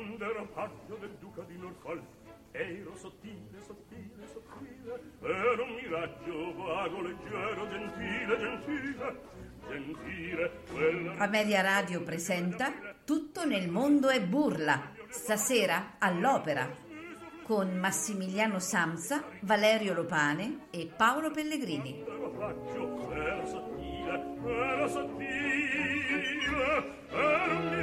grande rapaggio del duca di Norfolk ero sottile, sottile, sottile ero un miraggio vago, leggero, gentile, gentile gentile quella... Amelia Radio presenta Tutto nel mondo è burla stasera all'opera con Massimiliano Samsa, Valerio Lopane e Paolo Pellegrini. Era sottile, era sottile, era un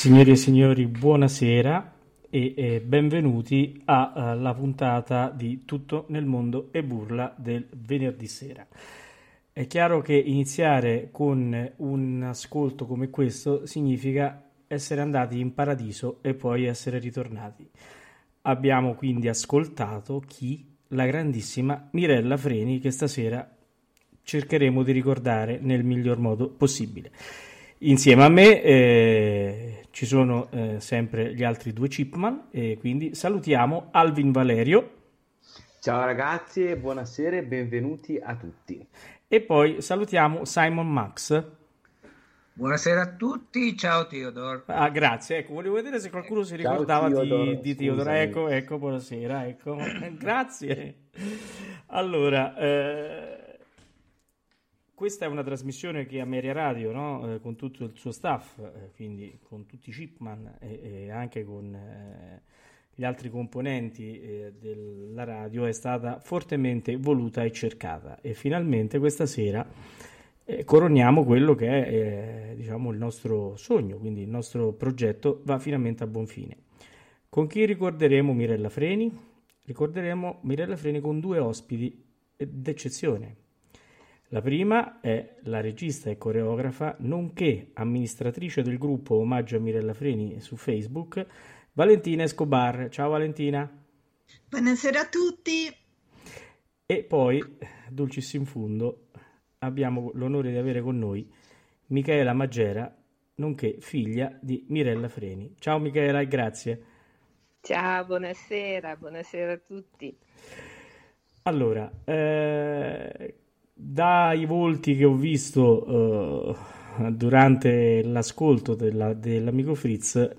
Signori e signori, buonasera e eh, benvenuti alla puntata di Tutto nel mondo e burla del venerdì sera. È chiaro che iniziare con un ascolto come questo significa essere andati in paradiso e poi essere ritornati. Abbiamo quindi ascoltato chi? La grandissima Mirella Freni che stasera cercheremo di ricordare nel miglior modo possibile. Insieme a me eh, ci sono eh, sempre gli altri due Chipman e quindi salutiamo Alvin Valerio Ciao ragazzi, e buonasera e benvenuti a tutti. e poi salutiamo Simon Max. Buonasera a tutti, ciao Theodore. Ah, grazie, ecco, volevo vedere se qualcuno si Ciao, ricordava di, Theodore, di Theodore. scusami. Ecco, ecco, buonasera, ecco. Grazie. Allora, eh, questa è una trasmissione che Ameria Radio, no? eh, con tutto il suo staff, eh, quindi con tutti i chipman e, e anche con eh, gli altri componenti eh, della radio, è stata fortemente voluta e cercata. E finalmente questa sera eh, coroniamo quello che è diciamo, il nostro sogno, quindi il nostro progetto va finalmente a buon fine. Con chi ricorderemo Mirella Freni? Ricorderemo Mirella Freni con due ospiti d'eccezione la prima è la regista e coreografa, nonché amministratrice del gruppo Omaggio a Mirella Freni su Facebook, Valentina Escobar. Ciao Valentina. Buonasera a tutti. E poi, dulcis in fundo, abbiamo l'onore di avere con noi Michaela Maggera, nonché figlia di Mirella Freni. Ciao Michaela e grazie. Ciao, buonasera, buonasera a tutti. Allora, eh, dai volti che ho visto uh, durante l'ascolto della, dell'amico Fritz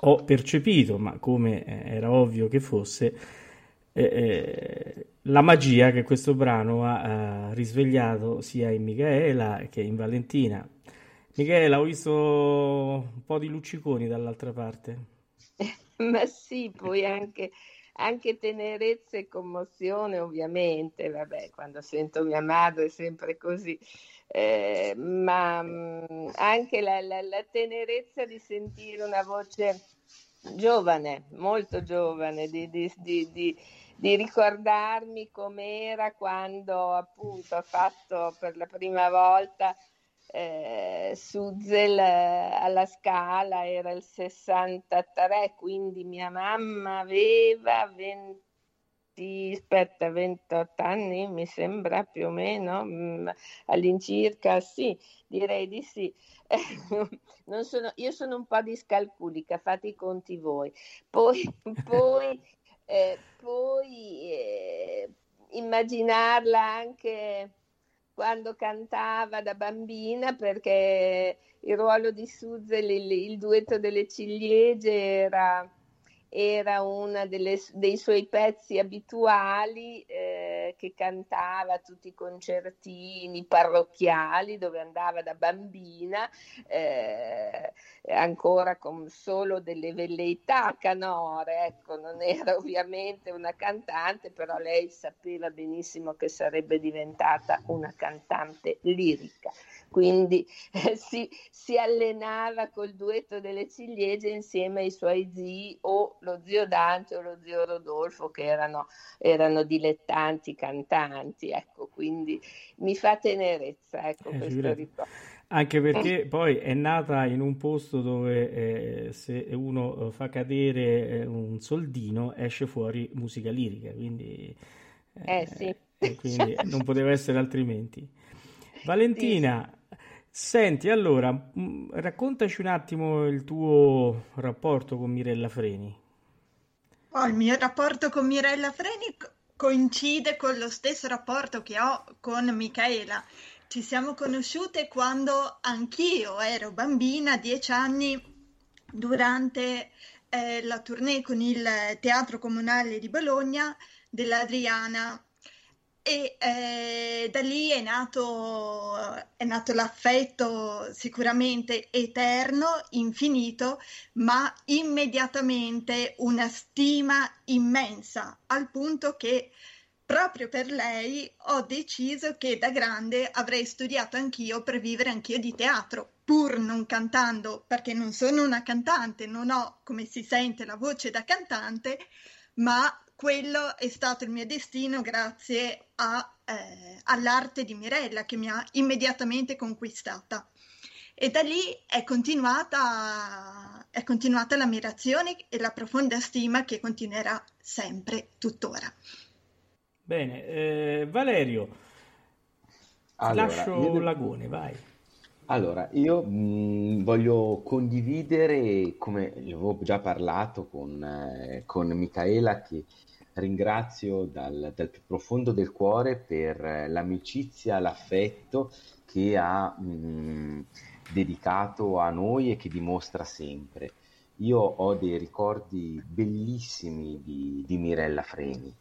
ho percepito, ma come era ovvio che fosse, eh, eh, la magia che questo brano ha, ha risvegliato sia in Michaela che in Valentina. Michaela, ho visto un po' di lucciconi dall'altra parte. ma sì, poi anche anche tenerezza e commozione ovviamente, vabbè, quando sento mia madre è sempre così, eh, ma mh, mm, anche la, la, la, tenerezza di sentire una voce giovane, molto giovane, di, di, di, di ricordarmi com'era quando appunto ho fatto per la prima volta eh, Suzel eh, alla Scala era il 63, quindi mia mamma aveva 20, aspetta, 28 anni, mi sembra più o meno, mm, all'incirca, sì, direi di sì. non sono, io sono un po' discalculica, fate i conti voi. Poi, poi, eh, poi eh, immaginarla anche quando cantava da bambina perché il ruolo di Suzel, il, il duetto delle ciliegie era era uno dei suoi pezzi abituali eh, che cantava a tutti i concertini parrocchiali dove andava da bambina, eh, ancora con solo delle velleità canore, ecco, non era ovviamente una cantante, però lei sapeva benissimo che sarebbe diventata una cantante lirica. Quindi eh, si, si, allenava col duetto delle ciliegie insieme ai suoi zii o lo zio Dante o lo zio Rodolfo che erano, erano dilettanti cantanti, ecco, quindi mi fa tenerezza ecco, eh, questo ricordo. Anche perché poi è nata in un posto dove eh, se uno fa cadere eh, un soldino esce fuori musica lirica, quindi, eh, sì. quindi non poteva essere altrimenti. Valentina, Senti, allora, mm, raccontaci un attimo il tuo rapporto con Mirella Freni. Oh, il mio rapporto con Mirella Freni coincide con lo stesso rapporto che ho con Michaela. Ci siamo conosciute quando anch'io ero bambina, dieci anni, durante eh, la tournée con il Teatro Comunale di Bologna dell'Adriana e eh, da lì è nato, è nato l'affetto sicuramente eterno, infinito, ma immediatamente una stima immensa, al punto che proprio per lei ho deciso che da grande avrei studiato anch'io per vivere anch'io di teatro, pur non cantando, perché non sono una cantante, non ho, come si sente, la voce da cantante, ma quello è stato il mio destino grazie a, eh, all'arte di Mirella che mi ha immediatamente conquistata. E da lì è continuata, è continuata l'ammirazione e la profonda stima che continuerà sempre, tuttora. Bene, eh, Valerio, allora, lascio io... Lagone, vai. Allora, io mh, voglio condividere, come avevo già parlato con, eh, con Michaela, che ringrazio dal, dal, più profondo del cuore per eh, l'amicizia, l'affetto che ha mh, dedicato a noi e che dimostra sempre. Io ho dei ricordi bellissimi di, di Mirella Freni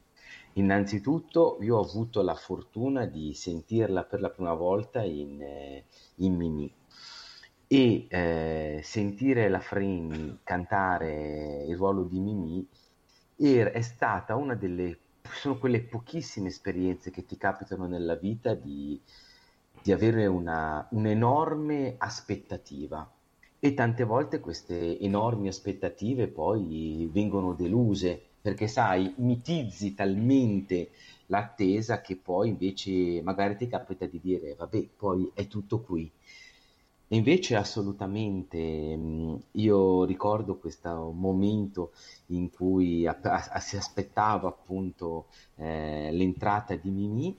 Innanzitutto, io ho avuto la fortuna di sentirla per la prima volta in, eh, in Mimì e eh, sentire la Freni cantare il ruolo di Mimì er- è stata una delle sono quelle pochissime esperienze che ti capitano nella vita di, di avere una, un'enorme aspettativa. E tante volte queste enormi aspettative poi vengono deluse perché sai, mitizzi talmente l'attesa che poi invece magari ti capita di dire vabbè, poi è tutto qui. E invece assolutamente mh, io ricordo questo momento in cui a- a- si aspettava appunto eh, l'entrata di Mimì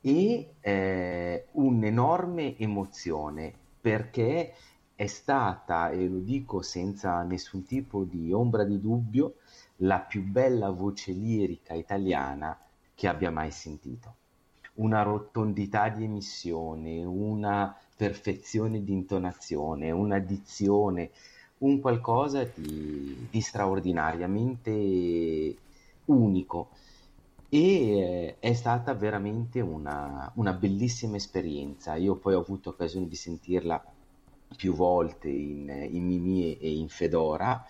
e eh, un'enorme emozione perché è stata, e lo dico senza nessun tipo di ombra di dubbio, la più bella voce lirica italiana che abbia mai sentito. Una rotondità di emissione, una perfezione di intonazione, una dizione, un qualcosa di, di straordinariamente unico. E eh, è stata veramente una, una bellissima esperienza. Io poi ho avuto occasione di sentirla più volte in, in Mimì e in Fedora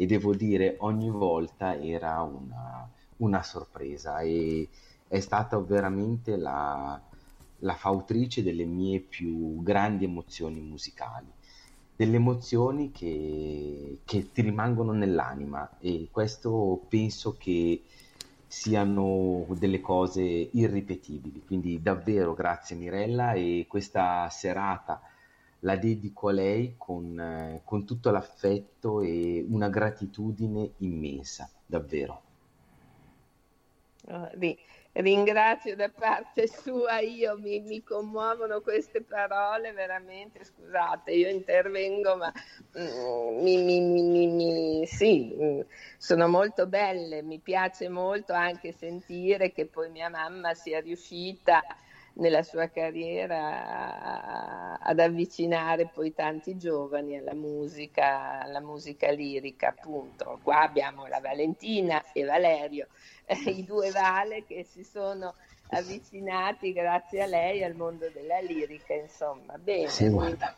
e devo dire ogni volta era una, una sorpresa. E è stata veramente la, la fautrice delle mie più grandi emozioni musicali, delle emozioni che, che ti rimangono nell'anima. E questo penso che siano delle cose irripetibili. Quindi davvero grazie Mirella. E questa serata la dedico a lei con, eh, con tutto l'affetto e una gratitudine immensa, davvero. Oh, ri- ringrazio da parte sua, io mi, mi commuovono queste parole, veramente, scusate, io intervengo, ma mm, mi, mi- sì, mm, sono molto belle, mi piace molto anche sentire che poi mia mamma sia riuscita nella sua carriera ad avvicinare poi tanti giovani alla musica, alla musica lirica, appunto. Qua abbiamo la Valentina e Valerio, i due Vale che si sono avvicinati grazie a lei al mondo della lirica, insomma. Bene. Sì, guarda,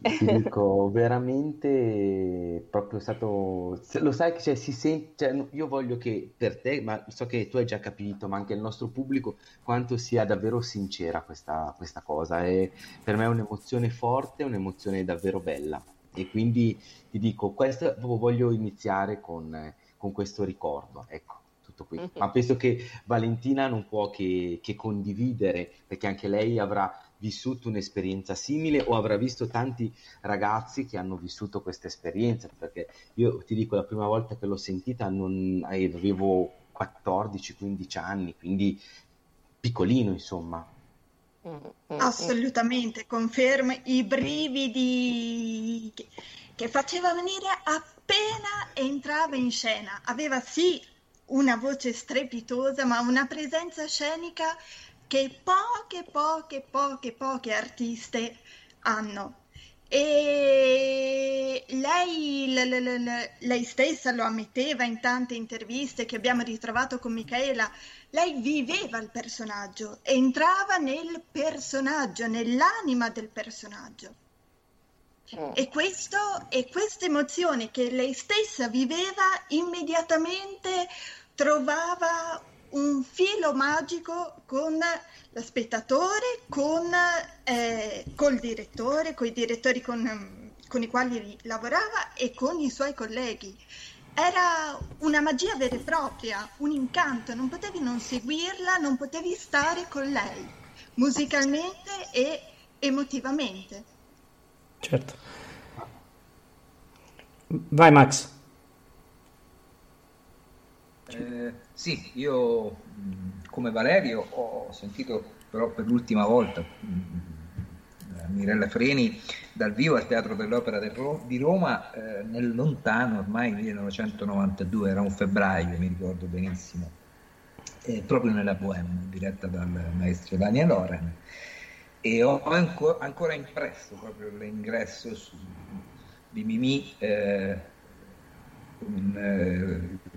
ti dico veramente proprio stato lo sai che cioè, si sente cioè, io voglio che per te ma so che tu hai già capito ma anche il nostro pubblico quanto sia davvero sincera questa, questa cosa. E per me è un'emozione forte un'emozione davvero bella. E quindi ti dico questo voglio iniziare con, con questo ricordo ecco tutto qui. Mhm. ma penso che Valentina non può che, che condividere perché anche lei avrà vissuto un'esperienza simile o avrà visto tanti ragazzi che hanno vissuto questa esperienza, perché io ti dico la prima volta che l'ho sentita non avevo 14-15 anni, quindi piccolino insomma. Mm, mm, mm. Assolutamente, confermo i brividi che faceva venire appena entrava in scena. Aveva sì una voce strepitosa, ma una presenza scenica che poche, poche, poche, poche artiste hanno. E lei, l- l- l- lei stessa lo ammetteva in tante interviste che abbiamo ritrovato con Michaela. Lei viveva il personaggio, entrava nel personaggio, nell'anima del personaggio. Mm. E questo, e questa emozione che lei stessa viveva immediatamente trovava un filo magico con lo spettatore, con, eh, col direttore, con i direttori con, con i quali lavorava e con i suoi colleghi. Era una magia vera e propria, un incanto, non potevi non seguirla, non potevi stare con lei, musicalmente e emotivamente. Certo. Vai Max. Eh, sì, io come Valerio ho sentito però per l'ultima volta Mirella Freni dal vivo al Teatro dell'Opera di Roma eh, nel lontano ormai 1992, era un febbraio, mi ricordo benissimo, eh, proprio nella Bohème, diretta dal maestro Daniel Oren. E ho anco- ancora impresso proprio l'ingresso su- di Mimì eh, con eh,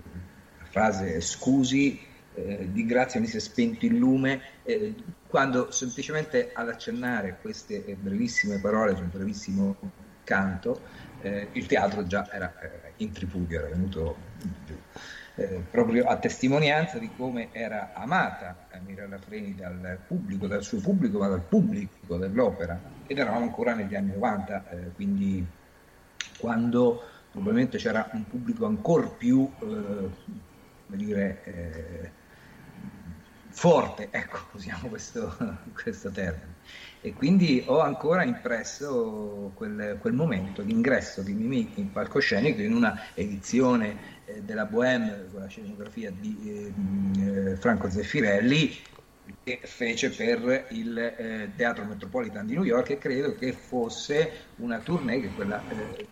frase scusi, eh, di Grazia venisse spento il lume, eh, quando semplicemente ad accennare queste eh, brevissime parole sul brevissimo canto, eh, il teatro già era eh, in tripudio, era venuto giù. Eh, proprio a testimonianza di come era amata Mirella Freni dal pubblico, dal suo pubblico, ma dal pubblico dell'opera. Ed eravamo ancora negli anni 90, quindi quando probabilmente c'era un pubblico ancora più, come dire, forte, ecco, usiamo questo, questo, termine. E quindi ho ancora impresso quel, quel momento l'ingresso di Mimì in palcoscenico in una edizione eh, della Bohème con la scenografia di eh, Franco Zeffirelli che fece per il eh, Teatro Metropolitan di New York e credo che fosse una tournée che quella eh,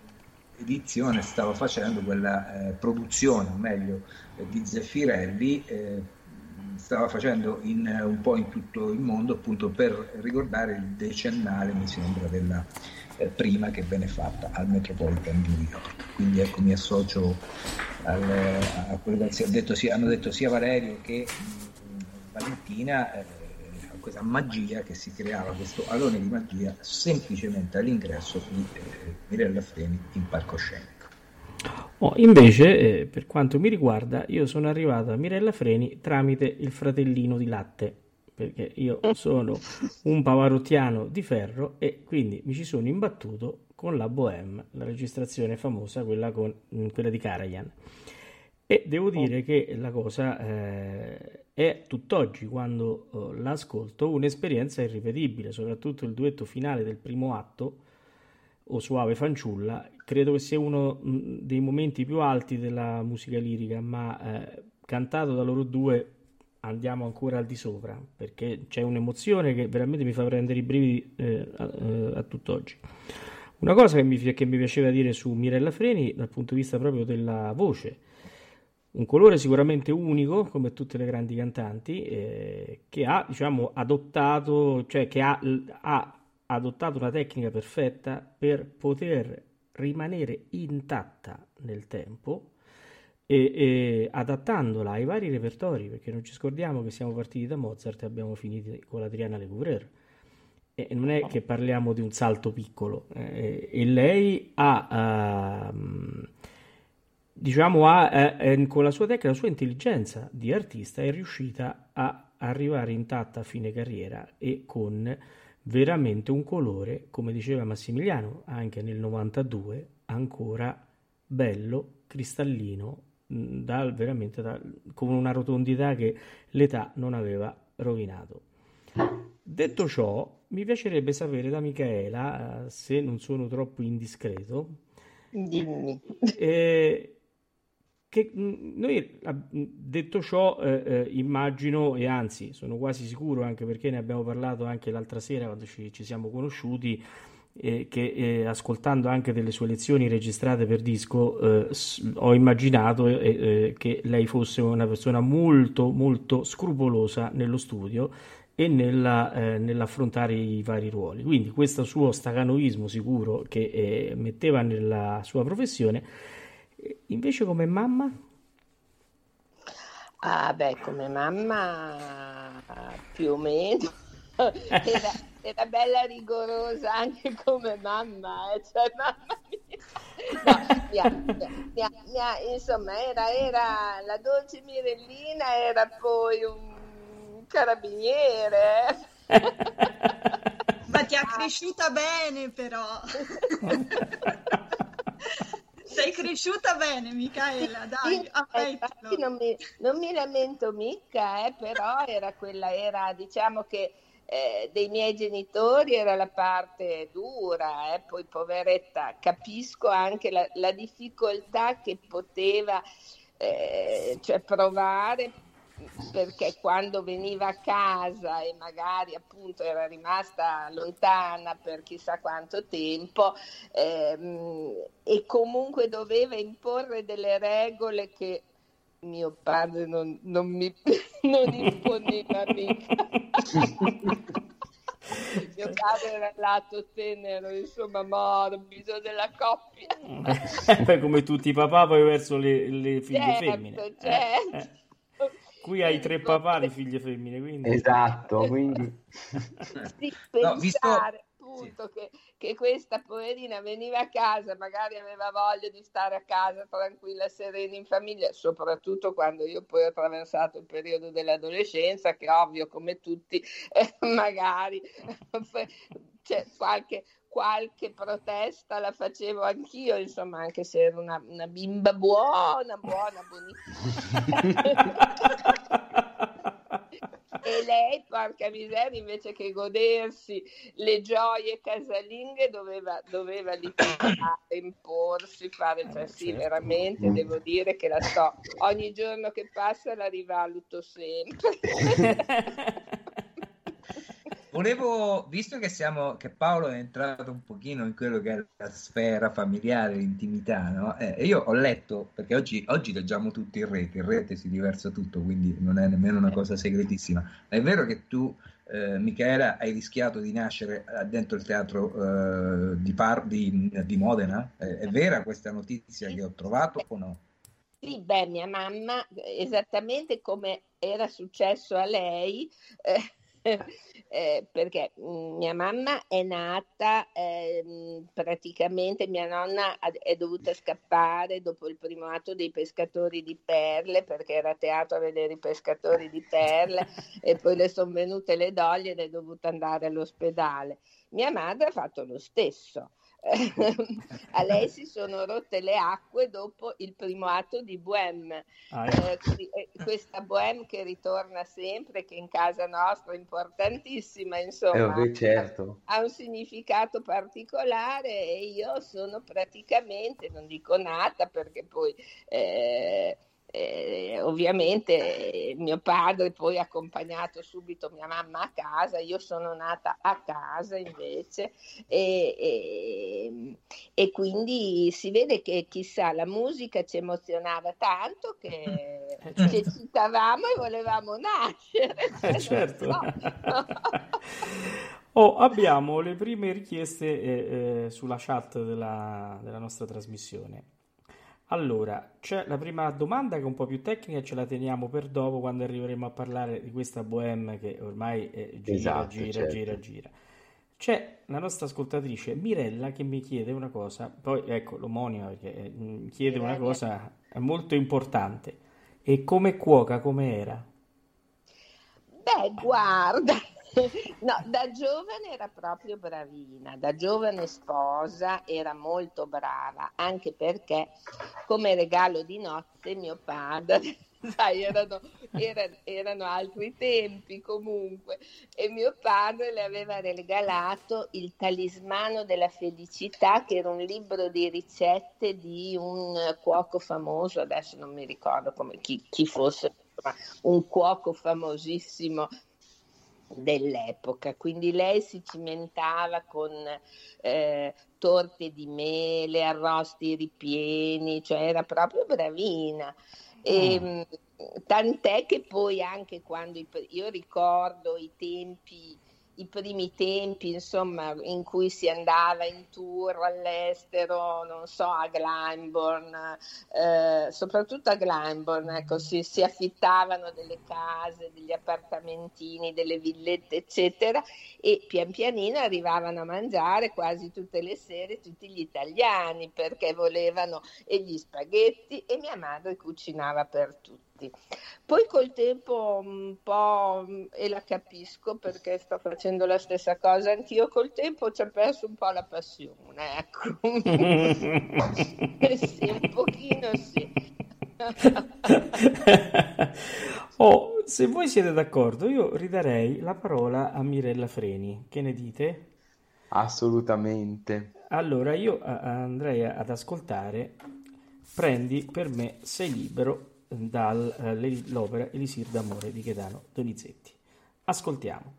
edizione stava facendo, quella eh, produzione, o meglio, di Zeffirelli stava facendo in, eh, un po' in tutto il mondo appunto per ricordare il decennale, mi sembra, della eh, prima che venne fatta al Metropolitan di New York. Quindi ecco mi associo al, a quello che detto, sia, hanno detto sia Valerio che mh, mm, Valentina. Eh, a questa magia che si creava, questo alone di magia semplicemente all'ingresso di eh, Mirella Freni in palcoscenico. Oh, invece, eh, per quanto mi riguarda, io sono arrivato a Mirella Freni tramite il fratellino di latte, perché io sono un pavarottiano di ferro e quindi mi ci sono imbattuto con la Bohème, la registrazione famosa, quella, con, mm, quella di Karajan. E devo dire che la cosa eh, è tutt'oggi, quando eh, l'ascolto, un'esperienza irripetibile, soprattutto il duetto finale del primo atto, o Suave Fanciulla, credo che sia uno dei momenti più alti della musica lirica, ma eh, cantato da loro due andiamo ancora al di sopra, perché c'è un'emozione che veramente mi fa prendere i brividi eh, a, eh, a tutt'oggi. Una cosa che mi, che mi piaceva dire su Mirella Freni dal punto di vista proprio della voce, un colore sicuramente unico, come tutte le grandi cantanti, eh, che ha diciamo, adottato, cioè che ha, ha adottato una tecnica perfetta per poter rimanere intatta nel tempo e, e, adattandola ai vari repertori, perché non ci scordiamo che siamo partiti da Mozart e abbiamo finito con la Triana Lecouvreur. E non è che parliamo di un salto piccolo. Eh, e lei ha, uh, diciamo, ha, eh, con la sua tecnica, la sua intelligenza di artista, è riuscita a arrivare intatta a fine carriera e con veramente un colore, come diceva Massimiliano anche nel 92, ancora bello, cristallino, mm, da, veramente da, con una rotondità che l'età non aveva rovinato. Detto ciò, mi piacerebbe sapere da Michaela, eh, se non sono troppo indiscreto, Dimmi. Eh, che noi, detto ciò, eh, eh, immagino e anzi sono quasi sicuro, anche perché ne abbiamo parlato anche l'altra sera quando ci, ci siamo conosciuti, eh, che eh, ascoltando anche delle sue lezioni registrate per disco, eh, ho immaginato eh, che lei fosse una persona molto, molto scrupolosa nello studio e nella, nell'affrontare i vari ruoli. Quindi questo suo stacanoismo sicuro che metteva nella sua professione Invece come mamma? Ah, beh, come mamma più o meno. Era, era bella rigorosa anche come mamma, eh? cioè, mamma mia. No, mia, mia, mia, insomma, era, era la dolce Mirellina, era poi un carabiniere. Ma ti ha cresciuta bene, però. Sei cresciuta bene, Michaela, dai, eh, non, mi, non mi lamento mica, eh, però era quella, era diciamo che eh, dei miei genitori era la parte dura, eh, poi poveretta, capisco anche la, la difficoltà che poteva eh, cioè provare perché quando veniva a casa e magari appunto era rimasta lontana per chissà quanto tempo ehm, e comunque doveva imporre delle regole che mio padre non, non mi non imponeva mica. mio padre era lato tenero, insomma, morbido della coppia. Come tutti i papà, poi verso le, le figlie certo, femmine. Certo. Eh, eh. Qui hai tre papà di figlie femmine, quindi... Esatto, quindi... Sì, No, visto- pensare appunto che, che questa poverina veniva a casa, magari aveva voglia di stare a casa tranquilla, serena in famiglia, soprattutto quando io poi ho attraversato il periodo dell'adolescenza, che ovvio come tutti, eh, magari c'è qualche, qualche protesta la facevo anch'io, insomma, anche se ero una, una bimba buona, buona, buonissima. E lei, porca miseria, invece che godersi le gioie casalinghe, doveva, doveva litigare, imporsi, fare, cioè sì, certo. veramente devo dire che la sto, ogni giorno che passa la rivaluto sempre. Volevo, visto che siamo, che Paolo è entrato un pochino in quello che è la sfera familiare, l'intimità, no? Eh, io ho letto, perché oggi, oggi leggiamo tutto in rete, in rete si diversa tutto, quindi non è nemmeno una cosa segretissima. È vero che tu, eh, Michela, hai rischiato di nascere eh, dentro il teatro eh, di, Par- di, di Modena? Eh, è vera questa notizia che ho trovato o no? Sì, beh, mia mamma, esattamente come era successo a lei, eh, eh, perché mh, mia mamma è nata, ehm, praticamente mia nonna è dovuta scappare dopo il primo atto dei pescatori di perle, perché era teatro a vedere i pescatori di perle e poi le sono venute le doglie ed è dovuta andare all'ospedale. Mia madre ha fatto lo stesso. a lei si sono rotte le acque dopo il primo atto di Bohème. Ah, ecco. Eh, qui- eh, questa Bohème che ritorna sempre, che in casa nostra è importantissima, Eh, insomma, vabbè, certo. ha un significato particolare e io sono praticamente, non dico nata perché poi eh, eh, ovviamente eh, mio padre poi ha accompagnato subito mia mamma a casa, io sono nata a casa invece e, e- e quindi si vede che chissà la musica ci emozionava tanto che Eh, ci certo. eccitavamo e volevamo nascere. Eh, certo. Oh, abbiamo le prime richieste eh, sulla chat della, della nostra trasmissione. Allora, c'è la prima domanda che è un po' più tecnica, ce la teniamo per dopo quando arriveremo a parlare di questa Bohème che ormai eh, gira, Esatto, gira, certo. gira, gira. C'è la nostra ascoltatrice Mirella che mi chiede una cosa, poi ecco l'omonima perché eh, mi chiede una Mirella. cosa molto importante. E come cuoca, come era? Beh, guarda, no, da giovane era proprio bravina, da giovane sposa era molto brava, anche perché come regalo di nozze mio padre, sai, erano, era- erano altri tempi comunque, e mio padre le aveva regalato il talismano della felicità, che era un libro di ricette di un cuoco famoso, adesso non mi ricordo come, chi, chi fosse, un cuoco famosissimo dell'epoca, quindi lei si cimentava con eh, torte di mele, arrosti ripieni, cioè era proprio bravina. E, mh, tant'è che poi anche quando io ricordo i tempi, i primi tempi, insomma, in cui si andava in tour all'estero, non so, a Glyndebourne, eh, soprattutto a Glyndebourne, ecco, si, si affittavano delle case, degli appartamentini, delle villette, eccetera, e pian pianino arrivavano a mangiare quasi tutte le sere tutti gli italiani perché volevano e gli spaghetti e mia madre cucinava per tutti. Poi col tempo un po', e la capisco perché sto facendo la stessa cosa anch'io, col tempo ci ho perso un po' la passione, ecco. sì, un pochino sì. Oh, se voi siete d'accordo, io ridarei la parola a Mirella Freni. Che ne dite? Assolutamente. Allora, io andrei ad ascoltare Prendi per me sei libero dall'opera Elisir d'amore di Gaetano Donizetti. Ascoltiamo.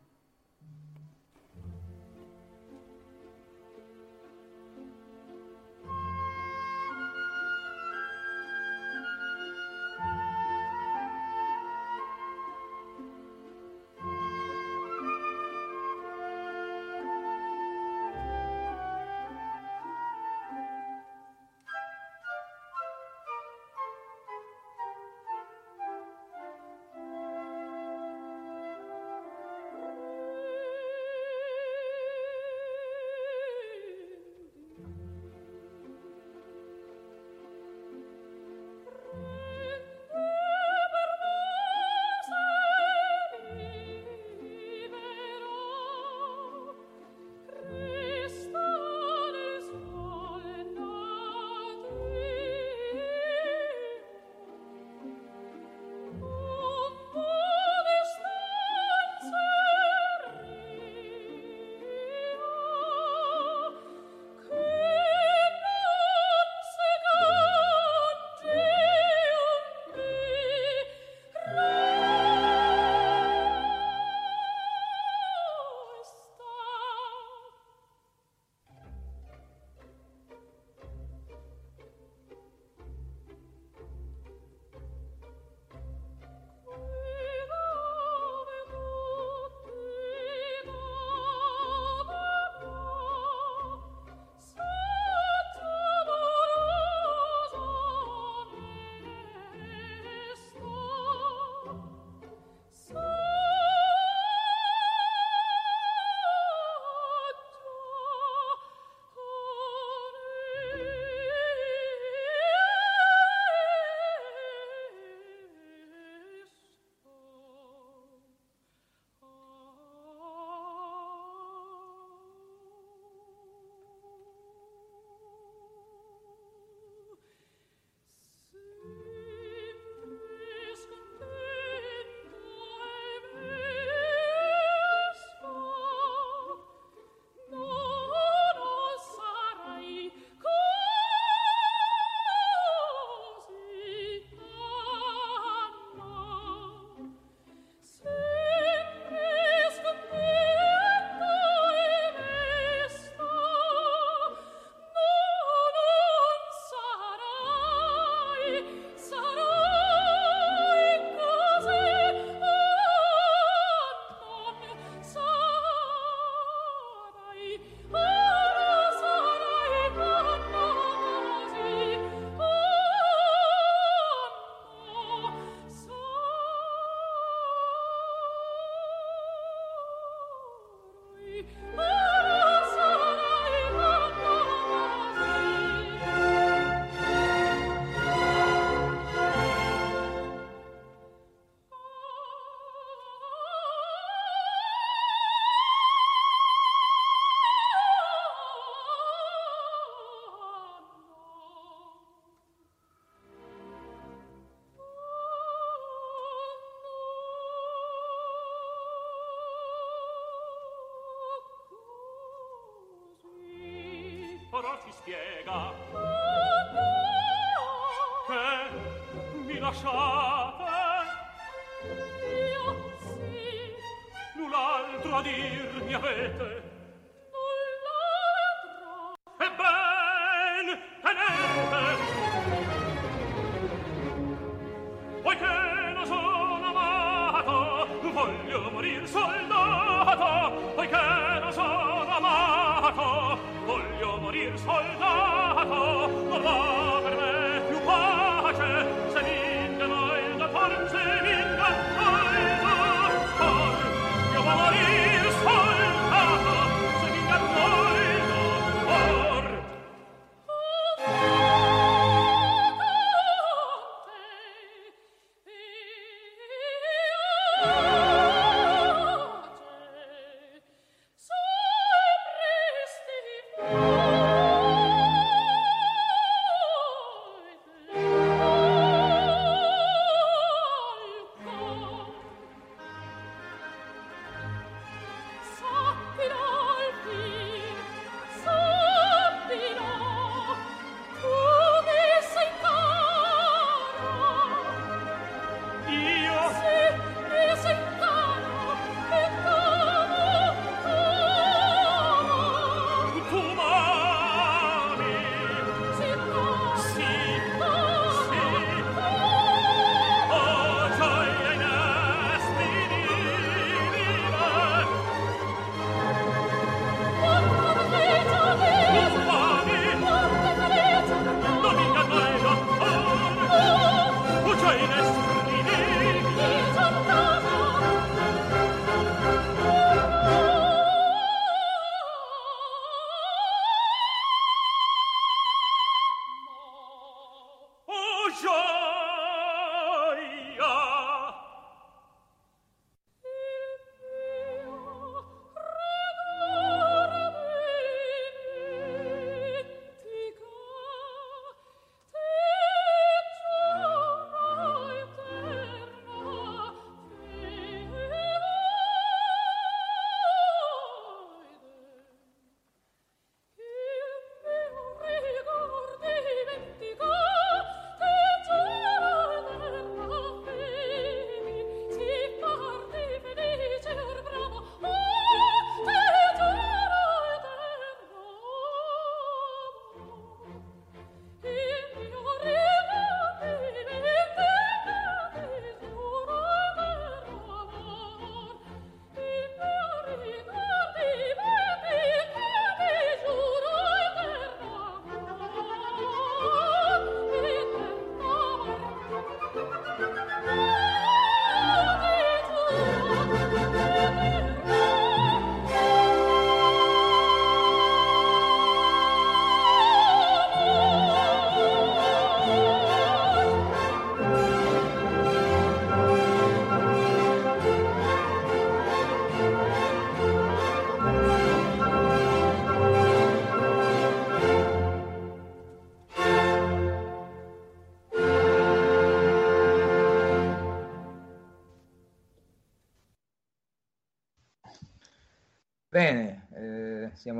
però ci spiega che mi lasciate? Io sì. Null'altro a dir mi avete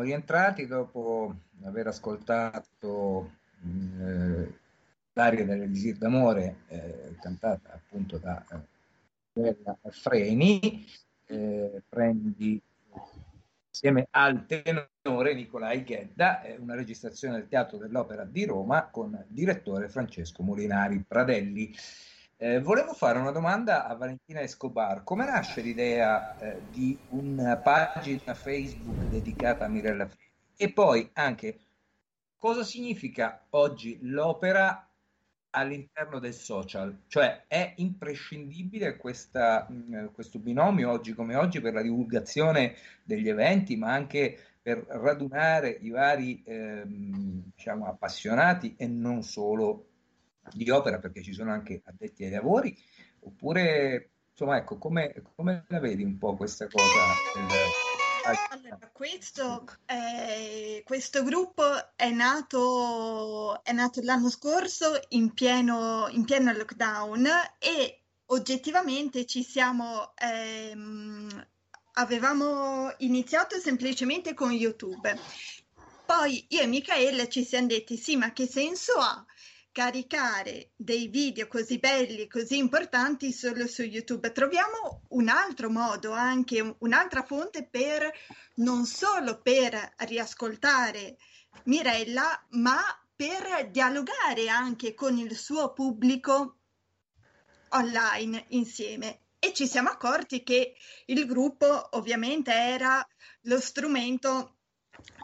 rientrati dopo aver ascoltato eh, l'aria dell'Elisir d'amore eh, cantata appunto da eh, Bella Freni, eh, prendi insieme al tenore Nicolai Ghedda, eh, una registrazione del Teatro dell'Opera di Roma con direttore Francesco Molinari Pradelli. Eh, volevo fare una domanda a Valentina Escobar. Come nasce l'idea eh, di una pagina Facebook dedicata a Mirella Freni? E poi anche cosa significa oggi l'opera all'interno del social? Cioè è imprescindibile questa, mh, questo binomio oggi come oggi per la divulgazione degli eventi, ma anche per radunare i vari ehm, diciamo, appassionati e non solo di opera perché ci sono anche addetti ai lavori oppure insomma ecco come, come la vedi un po' questa cosa. Allora, questo, eh, questo gruppo è nato, è nato l'anno scorso in pieno, in pieno lockdown e oggettivamente ci siamo, ehm, avevamo iniziato semplicemente con YouTube. Poi io e Michaela ci siamo detti, sì, ma che senso ha caricare dei video così belli, così importanti solo su YouTube? Troviamo un altro modo, anche un'altra fonte per non solo per riascoltare Mirella, ma per dialogare anche con il suo pubblico online insieme. E ci siamo accorti che il gruppo ovviamente era lo strumento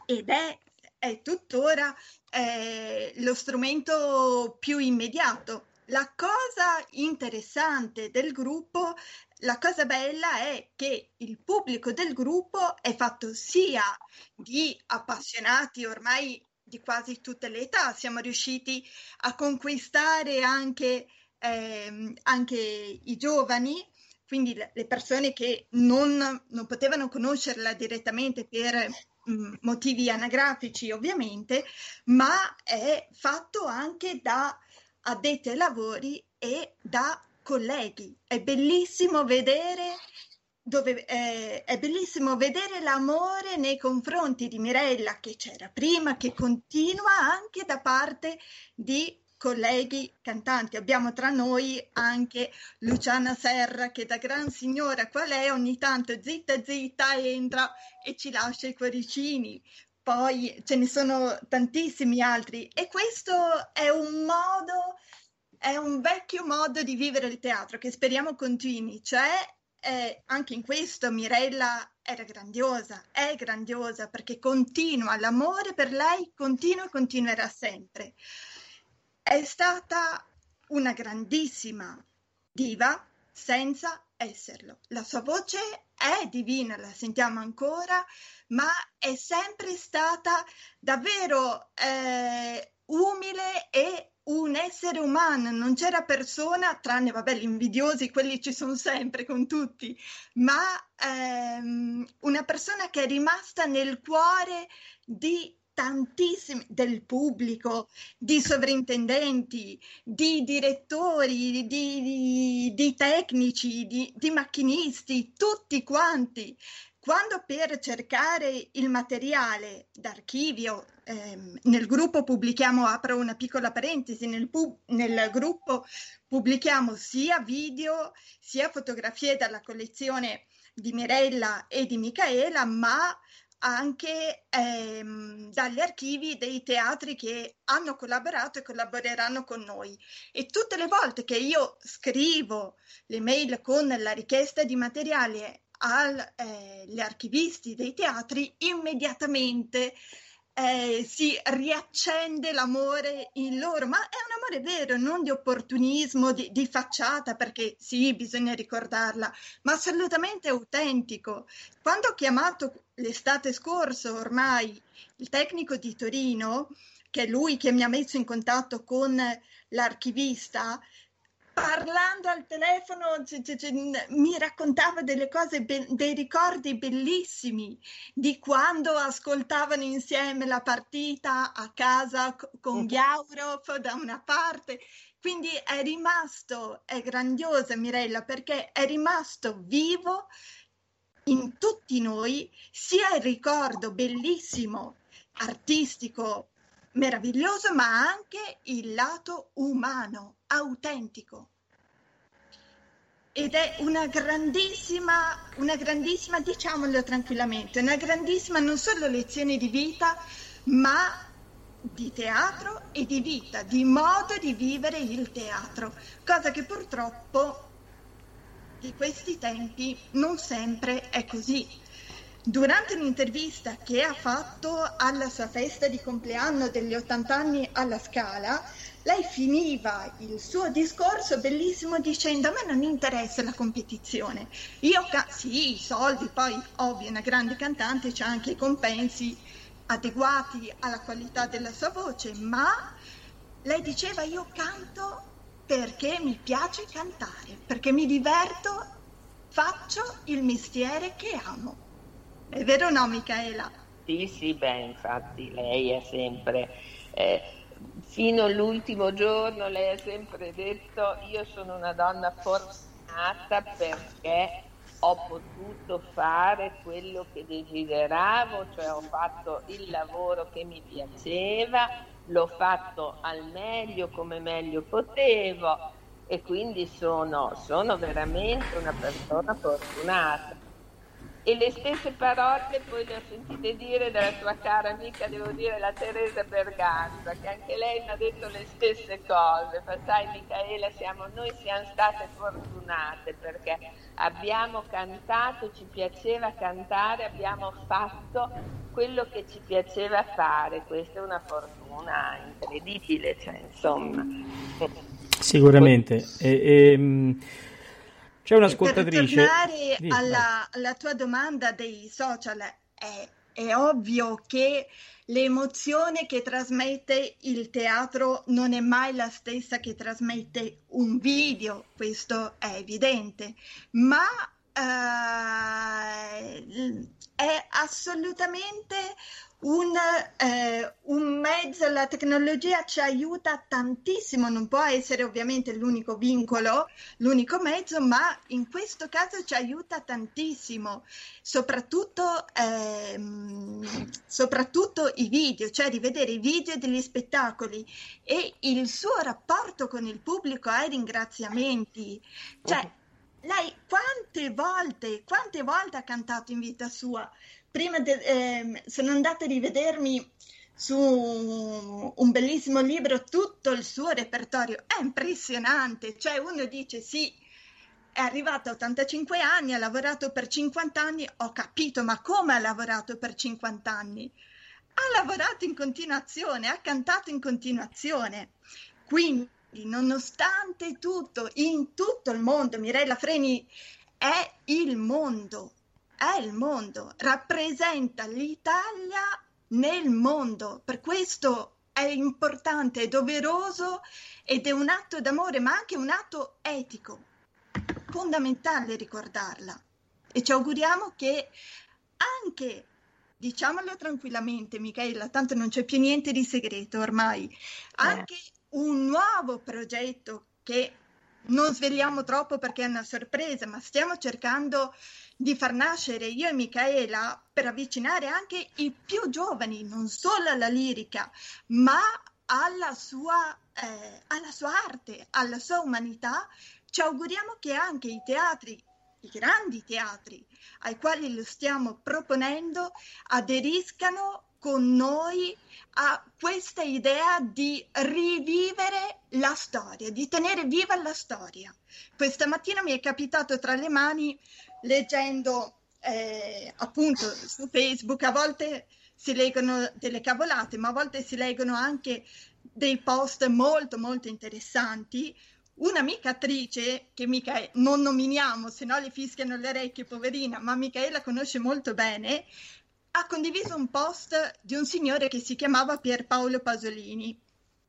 ed è, è tuttora eh, lo strumento più immediato. La cosa interessante del gruppo, la cosa bella è che il pubblico del gruppo è fatto sia di appassionati ormai di quasi tutte le età, siamo riusciti a conquistare anche, ehm, anche i giovani, quindi le persone che non, non potevano conoscerla direttamente per motivi anagrafici ovviamente, ma è fatto anche da addetti ai lavori e da colleghi. È bellissimo vedere dove eh, è bellissimo vedere l'amore nei confronti di Mirella che c'era prima, che continua anche da parte di colleghi cantanti. Abbiamo tra noi anche Luciana Serra che da gran signora qual è ogni tanto zitta zitta entra e ci lascia i cuoricini. Poi ce ne sono tantissimi altri e questo è un modo, è un vecchio modo di vivere il teatro che speriamo continui, cioè eh, anche in questo Mirella era grandiosa, è grandiosa perché continua, l'amore per lei continua e continuerà sempre. È stata una grandissima diva senza esserlo. La sua voce è divina, la sentiamo ancora, ma è sempre stata davvero eh, umile e un essere umano, non c'era persona, tranne vabbè gli invidiosi, quelli ci sono sempre con tutti, ma ehm, una persona che è rimasta nel cuore di tantissimi del pubblico, di sovrintendenti, di direttori, di, di, di tecnici, di, di macchinisti, tutti quanti. Quando per cercare il materiale d'archivio ehm, nel gruppo pubblichiamo, apro una piccola parentesi, nel, pub, nel, gruppo pubblichiamo sia video sia fotografie dalla collezione di Mirella e di Michaela, ma anche ehm, dagli archivi dei teatri che hanno collaborato e collaboreranno con noi. E tutte le volte che io scrivo le mail con la richiesta di materiale agli eh, archivisti dei teatri, immediatamente eh, si riaccende l'amore in loro, ma è un amore vero, non di opportunismo, di, di, facciata, perché sì, bisogna ricordarla, ma assolutamente autentico. Quando ho chiamato l'estate scorsa ormai il tecnico di Torino, che è lui che mi ha messo in contatto con l'archivista, parlando al telefono c- c- c- mi raccontava delle cose, be- dei ricordi bellissimi di quando ascoltavano insieme la partita a casa c- con Ghiaurov da una parte. Quindi è rimasto, è grandiosa Mirella perché è rimasto vivo in tutti noi sia il ricordo bellissimo, artistico, meraviglioso, ma anche il lato umano, autentico. Ed è una grandissima, una grandissima, diciamolo tranquillamente, una grandissima non solo lezione di vita, ma di teatro e di vita, di modo di vivere il teatro, cosa che purtroppo di questi tempi non sempre è così. Durante un'intervista che ha fatto alla sua festa di compleanno degli 80 anni alla Scala, lei finiva il suo discorso bellissimo dicendo a me non interessa la competizione. Io, ca- sì, i soldi, poi ovvio, una grande cantante c'ha anche i compensi adeguati alla qualità della sua voce, ma lei diceva io canto perché mi piace cantare, perché mi diverto, faccio il mestiere che amo. È vero o no, Michaela? Sì, sì, beh, infatti lei è sempre, eh, fino all'ultimo giorno, lei ha sempre detto io sono una donna fortunata perché ho potuto fare quello che desideravo, cioè ho fatto il lavoro che mi piaceva, l'ho fatto al meglio come meglio potevo e quindi sono, sono veramente una persona fortunata. E le stesse parole poi le ho sentite dire dalla tua cara amica, devo dire, la Teresa Berganza, che anche lei mi ha detto le stesse cose. Ma sai Michaela, siamo, noi siamo state fortunate perché abbiamo cantato, ci piaceva cantare, abbiamo fatto quello che ci piaceva fare. Questa è una fortuna incredibile, cioè, insomma. Sicuramente. E, e, mh, c'è un'ascoltatrice. Per tornare alla, alla tua domanda dei social, è, è ovvio che l'emozione che trasmette il teatro non è mai la stessa che trasmette un video, questo è evidente, ma eh, è assolutamente un, eh, un mezzo, la tecnologia ci aiuta tantissimo, non può essere ovviamente l'unico vincolo, l'unico mezzo, ma in questo caso ci aiuta tantissimo, soprattutto, ehm, soprattutto i video, cioè rivedere i video degli spettacoli e il suo rapporto con il pubblico ai ringraziamenti. Cioè, lei quante volte, quante volte ha cantato in vita sua? Prima de- ehm, sono andata a rivedermi su un bellissimo libro tutto il suo repertorio. È impressionante, cioè uno dice sì, è arrivato a 85 anni, ha lavorato per 50 anni, ho capito, ma come ha lavorato per 50 anni? Ha lavorato in continuazione, ha cantato in continuazione. Quindi, nonostante tutto, in tutto il mondo, Mirella Freni è il mondo, è il mondo, rappresenta l'Italia nel mondo. Per questo è importante, è doveroso ed è un atto d'amore, ma anche un atto etico. Fondamentale ricordarla. E ci auguriamo che anche, diciamolo tranquillamente, Michaela, tanto non c'è più niente di segreto ormai, anche un nuovo progetto che non sveliamo troppo perché è una sorpresa, ma stiamo cercando di far nascere io e Michaela per avvicinare anche i più giovani, non solo alla lirica, ma alla sua, eh, alla sua arte, alla sua umanità. Ci auguriamo che anche i teatri, i grandi teatri ai quali lo stiamo proponendo, aderiscano con noi a questa idea di rivivere la storia, di tenere viva la storia. Questa mattina mi è capitato tra le mani leggendo eh, appunto su Facebook, a volte si leggono delle cavolate, ma a volte si leggono anche dei post molto molto interessanti. Un'amica attrice, che mica non nominiamo, se no le fischiano le orecchie, poverina, ma Michaela conosce molto bene, ha condiviso un post di un signore che si chiamava Pierpaolo Pasolini,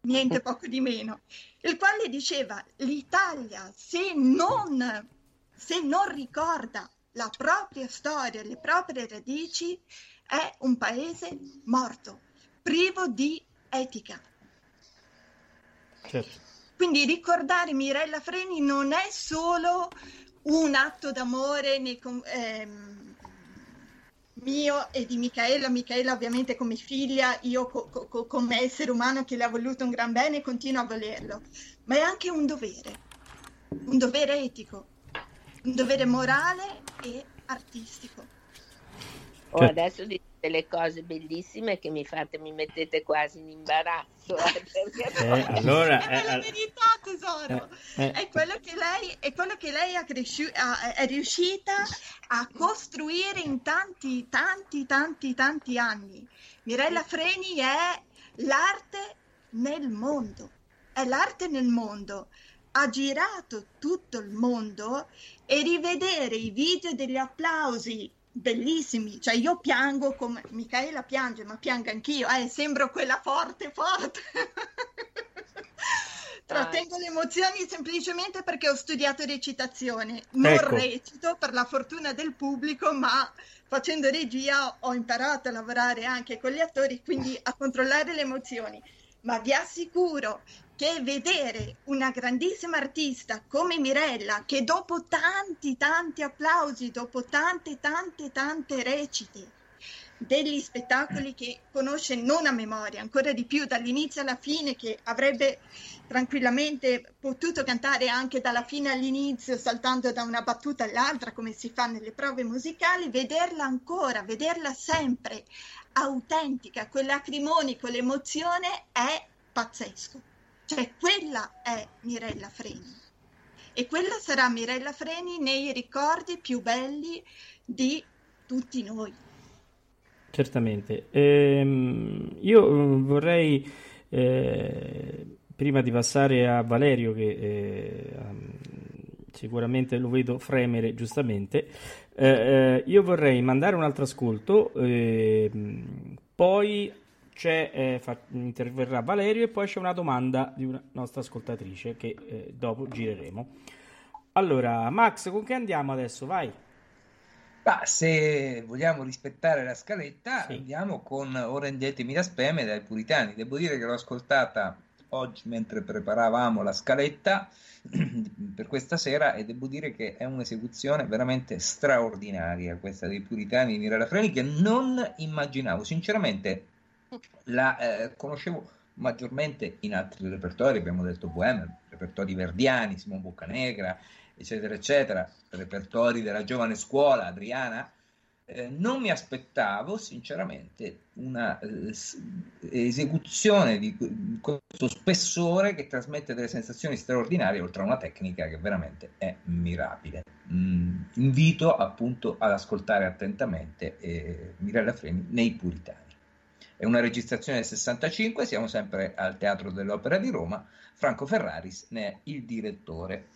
niente poco di meno, il quale diceva l'Italia se non, se non ricorda la propria storia, le proprie radici, è un paese morto, privo di etica. Certo. Quindi ricordare Mirella Freni non è solo un atto d'amore nei ehm, mio e di Michaela, Michaela ovviamente come figlia, io co- co- come essere umano che le ha voluto un gran bene e continuo a volerlo, ma è anche un dovere, un dovere etico, un dovere morale e artistico. Oh, adesso dite delle cose bellissime che mi fate, mi mettete quasi in imbarazzo. eh, perché- Eh, allora, è la eh, verità, tesoro. eh, eh. È quello che lei, è quello che lei ha cresciu- ha- è riuscita a costruire in tanti, tanti, tanti, tanti anni. Mirella Freni è l'arte nel mondo, è l'arte nel mondo. Ha girato tutto il mondo e rivedere i video degli applausi bellissimi, cioè io piango come Michaela piange, ma piango anch'io, eh, sembro quella forte, forte. Trattengo le emozioni semplicemente perché ho studiato recitazione. Non Ecco. recito per la fortuna del pubblico, ma facendo regia ho imparato a lavorare anche con gli attori, quindi a controllare le emozioni. Ma vi assicuro che vedere una grandissima artista come Mirella, che dopo tanti, tanti applausi, dopo tante, tante, tante recite, degli spettacoli che conosce non a memoria, ancora di più dall'inizio alla fine, che avrebbe tranquillamente potuto cantare anche dalla fine all'inizio, saltando da una battuta all'altra, come si fa nelle prove musicali, vederla ancora, vederla sempre autentica, con lacrimoni, con l'emozione, è pazzesco. Cioè, quella è Mirella Freni. E quella sarà Mirella Freni nei ricordi più belli di tutti noi. Certamente. Ehm, io eh, vorrei, eh, prima di passare a Valerio, che eh, um, sicuramente lo vedo fremere giustamente, eh, eh, io vorrei mandare un altro ascolto, ehm, poi c'è, eh, fa- interverrà Valerio e poi c'è una domanda di una nostra ascoltatrice che eh, dopo gireremo. Allora, Max, con che andiamo adesso? Vai. Ma se vogliamo rispettare la scaletta, Sì. andiamo con Orendetemi la speme dai Puritani. Devo dire che l'ho ascoltata oggi mentre preparavamo la scaletta per questa sera e devo dire che è un'esecuzione veramente straordinaria questa dei Puritani di Mirella Freni che non immaginavo. Sinceramente la eh, conoscevo maggiormente in altri repertori, abbiamo detto Bohème, repertori verdiani, Simon Boccanegra, eccetera, eccetera, repertori della giovane scuola, Adriana. Eh, non mi aspettavo sinceramente una eh, esecuzione di que- questo spessore che trasmette delle sensazioni straordinarie oltre a una tecnica che veramente è mirabile. Mm, invito appunto ad ascoltare attentamente eh, Mirella Freni nei Puritani. È una registrazione del 65, siamo sempre al Teatro dell'Opera di Roma. Franco Ferraris ne è il direttore.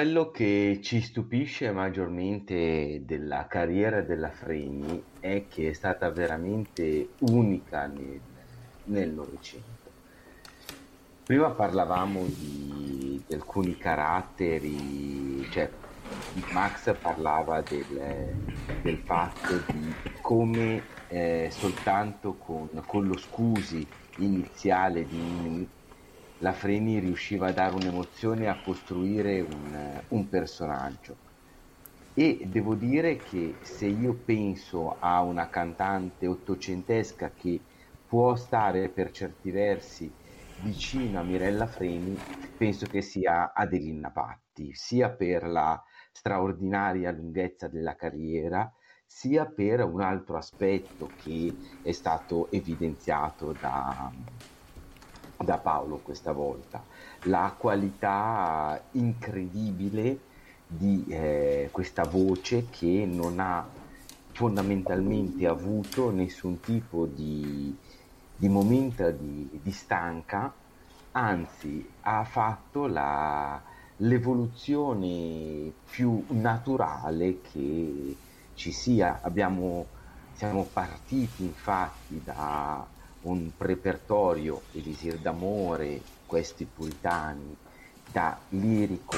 Quello che ci stupisce maggiormente della carriera della Freni è che è stata veramente unica nel, nel Novecento. Prima parlavamo di, di alcuni caratteri, cioè Max parlava del, del fatto di come eh, soltanto con, con lo scusi iniziale di la Freni riusciva a dare un'emozione a costruire un, un personaggio. E devo dire che se io penso a una cantante ottocentesca che può stare per certi versi vicino a Mirella Freni, penso che sia Adelina Patti, sia per la straordinaria lunghezza della carriera, sia per un altro aspetto che è stato evidenziato da, da Paolo questa volta, la qualità incredibile di eh, questa voce che non ha fondamentalmente avuto nessun tipo di, di momento di, di, stanca, anzi ha fatto la, l'evoluzione più naturale che ci sia. Abbiamo, siamo partiti infatti da un repertorio Elisir d'amore, questi puritani, da lirico,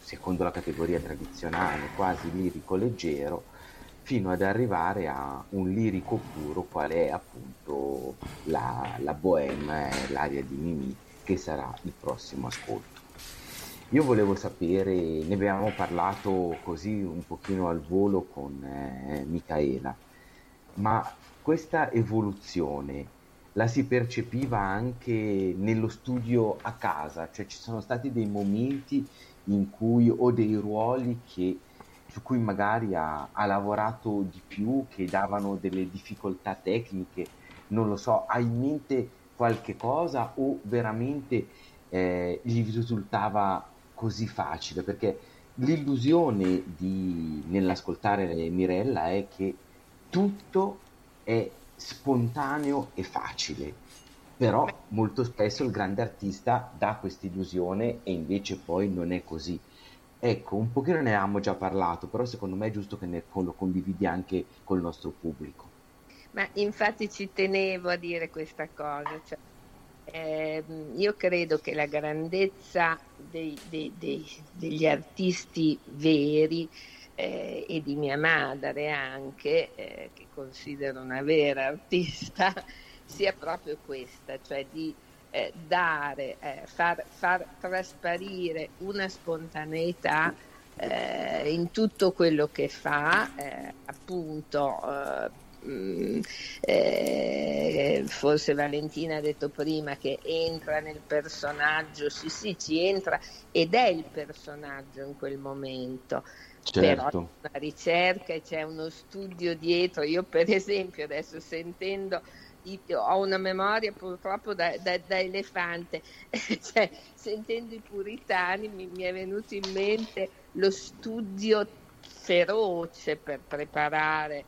secondo la categoria tradizionale, quasi lirico leggero, fino ad arrivare a un lirico puro, qual è appunto la, la bohème, l'aria di Mimì, che sarà il prossimo ascolto. Io volevo sapere, ne abbiamo parlato così un pochino al volo con eh, Michaela, ma questa evoluzione la si percepiva anche nello studio a casa, cioè ci sono stati dei momenti in cui o dei ruoli che, su cui magari ha, ha lavorato di più, che davano delle difficoltà tecniche, non lo so, hai in mente qualche cosa o veramente eh, gli risultava così facile? Perché l'illusione di, nell'ascoltare Mirella è che tutto è spontaneo e facile, però molto spesso il grande artista dà questa illusione e invece poi non è così. Ecco, un pochino ne abbiamo già parlato, però secondo me è giusto che ne, lo condividi anche col nostro pubblico. Ma infatti ci tenevo a dire questa cosa, cioè, eh, io credo che la grandezza dei, dei, dei, degli artisti veri eh, e di mia madre anche, eh, che considero una vera artista, sia proprio questa, cioè di eh, dare, eh, far, far, trasparire una spontaneità eh, in tutto quello che fa, eh, appunto. Mm, forse Valentina ha detto prima che entra nel personaggio, sì sì ci entra ed è il personaggio in quel momento, Certo. Però c'è una ricerca e c'è uno studio dietro. Io per esempio adesso sentendo ho una memoria purtroppo da, da, da elefante, cioè, sentendo i puritani mi, mi, è venuto in mente lo studio feroce per preparare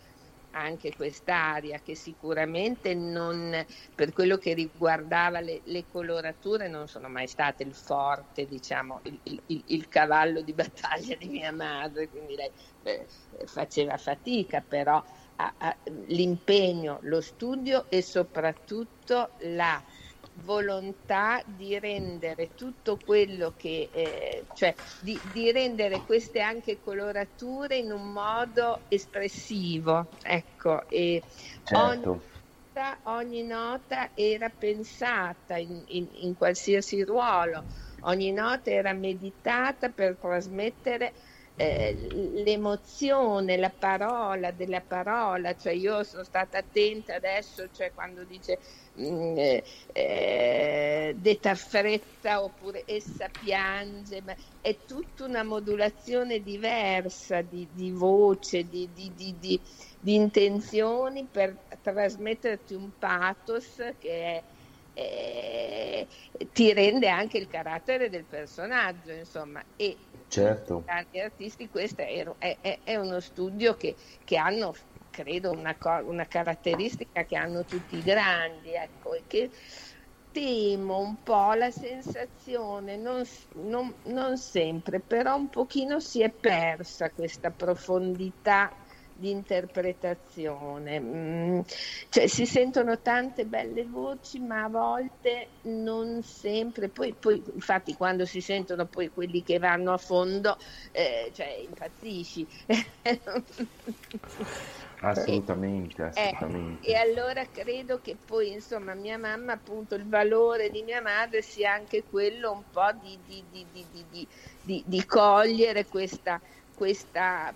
anche quest'aria che sicuramente non, per quello che riguardava le, le colorature non sono mai state il forte, diciamo, il, il, il cavallo di battaglia di mia madre, quindi lei eh, faceva fatica, però a, a, l'impegno, lo studio e soprattutto la volontà di rendere tutto quello che, eh, cioè di, di, rendere queste anche colorature in un modo espressivo, ecco, e Certo. ogni, nota, ogni nota era pensata in, in, in qualsiasi ruolo, ogni nota era meditata per trasmettere eh, l'emozione, la parola della parola, cioè io sono stata attenta adesso, cioè quando dice mm, eh, eh, detta fretta oppure essa piange, ma è tutta una modulazione diversa di, di voce, di, di, di intenzioni per trasmetterti un pathos che è eh, ti rende anche il carattere del personaggio, insomma, e Certo. tanti artisti questo è, è- è uno studio che, che hanno, credo, una, una caratteristica che hanno tutti i grandi, ecco, e che temo un po' la sensazione, non, non- non sempre, però un pochino si è persa questa profondità di interpretazione. Mm, cioè, si sentono tante belle voci, ma a volte non sempre. Poi, poi, infatti, quando si sentono poi quelli che vanno a fondo, eh, cioè, impazzisci. Assolutamente, Eh, assolutamente. e allora credo che poi, insomma, mia mamma, appunto, il valore di mia madre sia anche quello un po' di, di- di- di- di- di- di- di cogliere questa, questa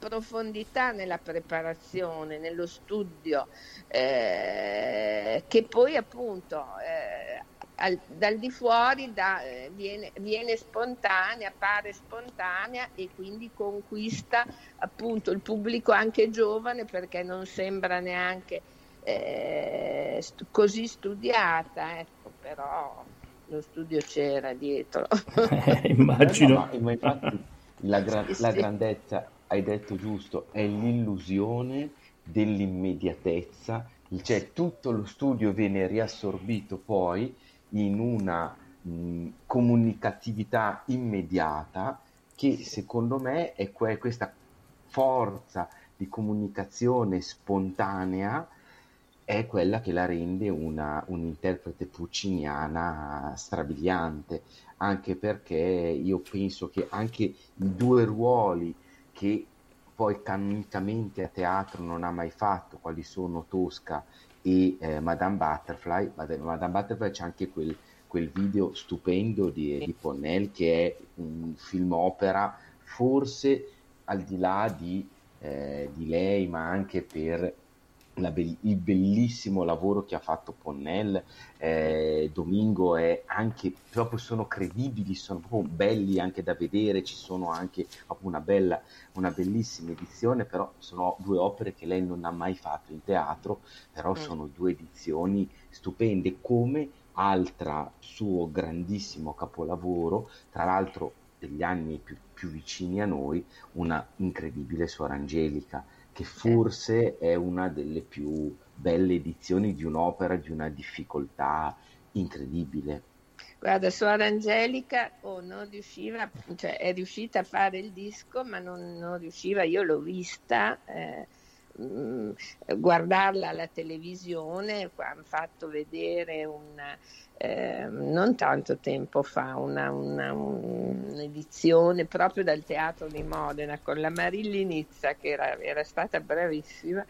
profondità nella preparazione, nello studio, eh, che poi appunto eh, al- dal di fuori da- eh, viene, viene spontanea, appare spontanea e quindi conquista appunto il pubblico anche giovane perché non sembra neanche eh, stu- così studiata, ecco, però lo studio c'era dietro. Eh, immagino. no, ma, ma infatti la, gra- Sì, la sì. grandezza, hai detto giusto, è l'illusione dell'immediatezza, cioè tutto lo studio viene riassorbito poi in una mh, comunicatività immediata che secondo me è que- questa forza di comunicazione spontanea è quella che la rende una, un'interprete pucciniana strabiliante, anche perché io penso che anche i due ruoli che poi canonicamente a teatro non ha mai fatto, quali sono Tosca e eh, Madame Butterfly, Mad- Madame Butterfly c'è anche quel, quel video stupendo di, di Ponnell che è un film opera, forse al di là di, eh, di lei, ma anche per be- il bellissimo lavoro che ha fatto Ponnell, eh, Domingo è anche proprio sono credibili, sono proprio belli anche da vedere, ci sono anche una bella, una bellissima edizione, però sono due opere che lei non ha mai fatto in teatro, però Mm. sono due edizioni stupende, come altra suo grandissimo capolavoro, tra l'altro degli anni più, più vicini a noi, una incredibile Suora Angelica, che forse è una delle più belle edizioni di un'opera di una difficoltà incredibile. Guarda, Suora Angelica oh, non riusciva, cioè è riuscita a fare il disco, ma non, non riusciva, io l'ho vista, eh, mh, guardarla alla televisione, hanno fatto vedere una, eh, non tanto tempo fa, una, una- un'edizione proprio dal Teatro di Modena con la Marilli Nizza, che era, era stata bravissima.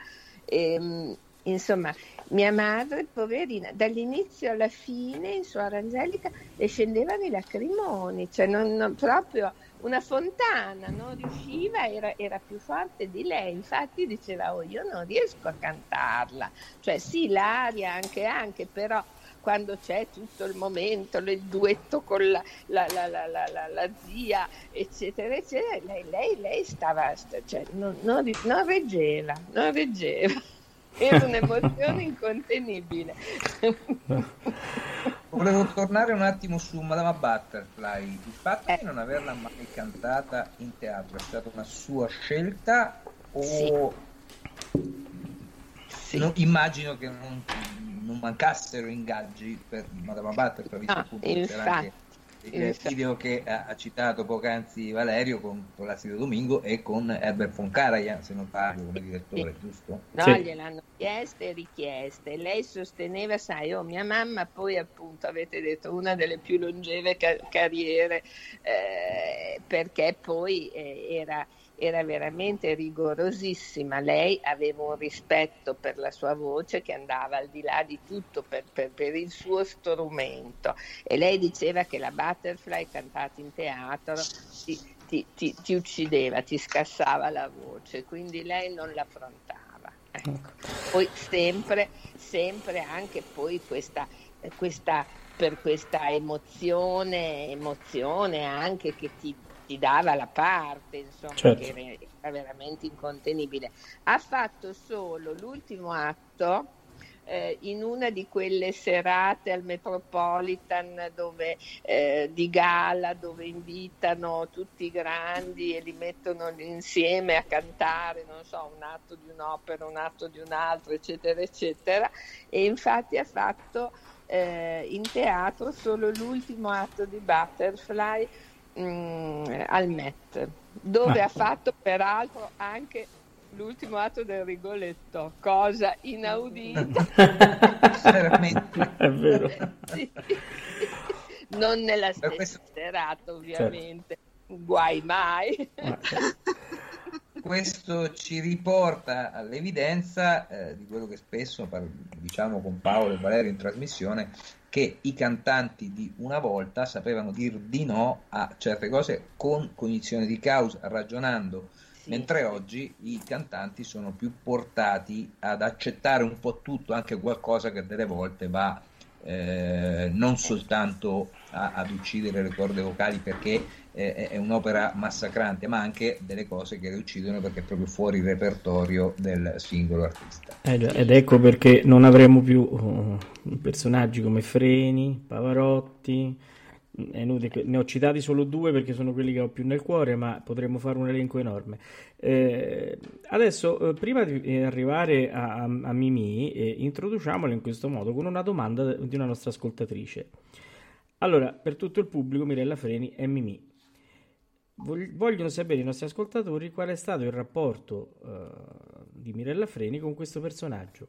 E, mh, insomma, mia madre, poverina, dall'inizio alla fine in Suora Angelica le scendevano i lacrimoni, cioè non, non- proprio una fontana, non riusciva, era, era più forte di lei, infatti diceva, oh io non riesco a cantarla, cioè sì l'aria anche anche, però quando c'è tutto il momento, il duetto con la, la- la- la- zia, eccetera, eccetera, lei, lei, lei stava, cioè, non, non non reggeva, non reggeva. Era un'emozione incontenibile. Volevo tornare un attimo su Madama Butterfly. Il fatto Eh. di non averla mai cantata in teatro è stata una sua scelta o Sì. Non- immagino che non, non mancassero ingaggi per Madama Butterfly, visto Ah, appunto infatti, il video che ha, ha citato poc'anzi Valerio con, con l'Acido Domingo e con Herbert von Karajan, se non sbaglio, come direttore, giusto? No, Sì. gliel'hanno chieste e richieste. Lei sosteneva, sai, oh, mia mamma poi appunto, avete detto, una delle più longeve ca- carriere, eh, perché poi eh, era, era veramente rigorosissima. Lei aveva un rispetto per la sua voce che andava al di là di tutto per, per- per il suo strumento. E lei diceva che la Butterfly cantata in teatro ti, ti- ti- ti uccideva, ti scassava la voce, quindi lei non l'affrontava. Ecco. Poi sempre, sempre anche poi questa, questa, per questa emozione, emozione anche che ti, ti dava la parte, insomma, Certo. che era, era veramente incontenibile. Ha fatto solo l'ultimo atto eh, in una di quelle serate al Metropolitan dove, eh, di gala dove invitano tutti i grandi e li mettono insieme a cantare, non so, un atto di un'opera, un atto di un altro, eccetera, eccetera. E infatti ha fatto eh, in teatro solo l'ultimo atto di Butterfly mm, al Met, dove Ah. ha fatto peraltro anche l'ultimo atto del Rigoletto, cosa inaudita. Veramente. È vero. Sì. Non nella stessa questo- serata, ovviamente. Guai mai. Questo ci riporta all'evidenza eh, di quello che spesso par- diciamo con Paolo e Valerio in trasmissione, che i cantanti di una volta sapevano dir di no a certe cose con cognizione di causa, ragionando, Sì. mentre oggi i cantanti sono più portati ad accettare un po' tutto, anche qualcosa che delle volte va eh, non soltanto a- ad uccidere le corde vocali perché eh, è un'opera massacrante, ma anche delle cose che le uccidono perché è proprio fuori il repertorio del singolo artista. Eh ed ecco perché non avremo più uh, personaggi come Freni, Pavarotti. Che- ne ho citati solo due perché sono quelli che ho più nel cuore, ma potremmo fare un elenco enorme. Eh, adesso, eh, prima di eh, arrivare a, a, a Mimì, eh, introduciamolo in questo modo con una domanda di una nostra ascoltatrice. Allora, per tutto il pubblico, Mirella Freni è Mimì. Vog- Vogliono sapere i nostri ascoltatori qual è stato il rapporto eh, di Mirella Freni con questo personaggio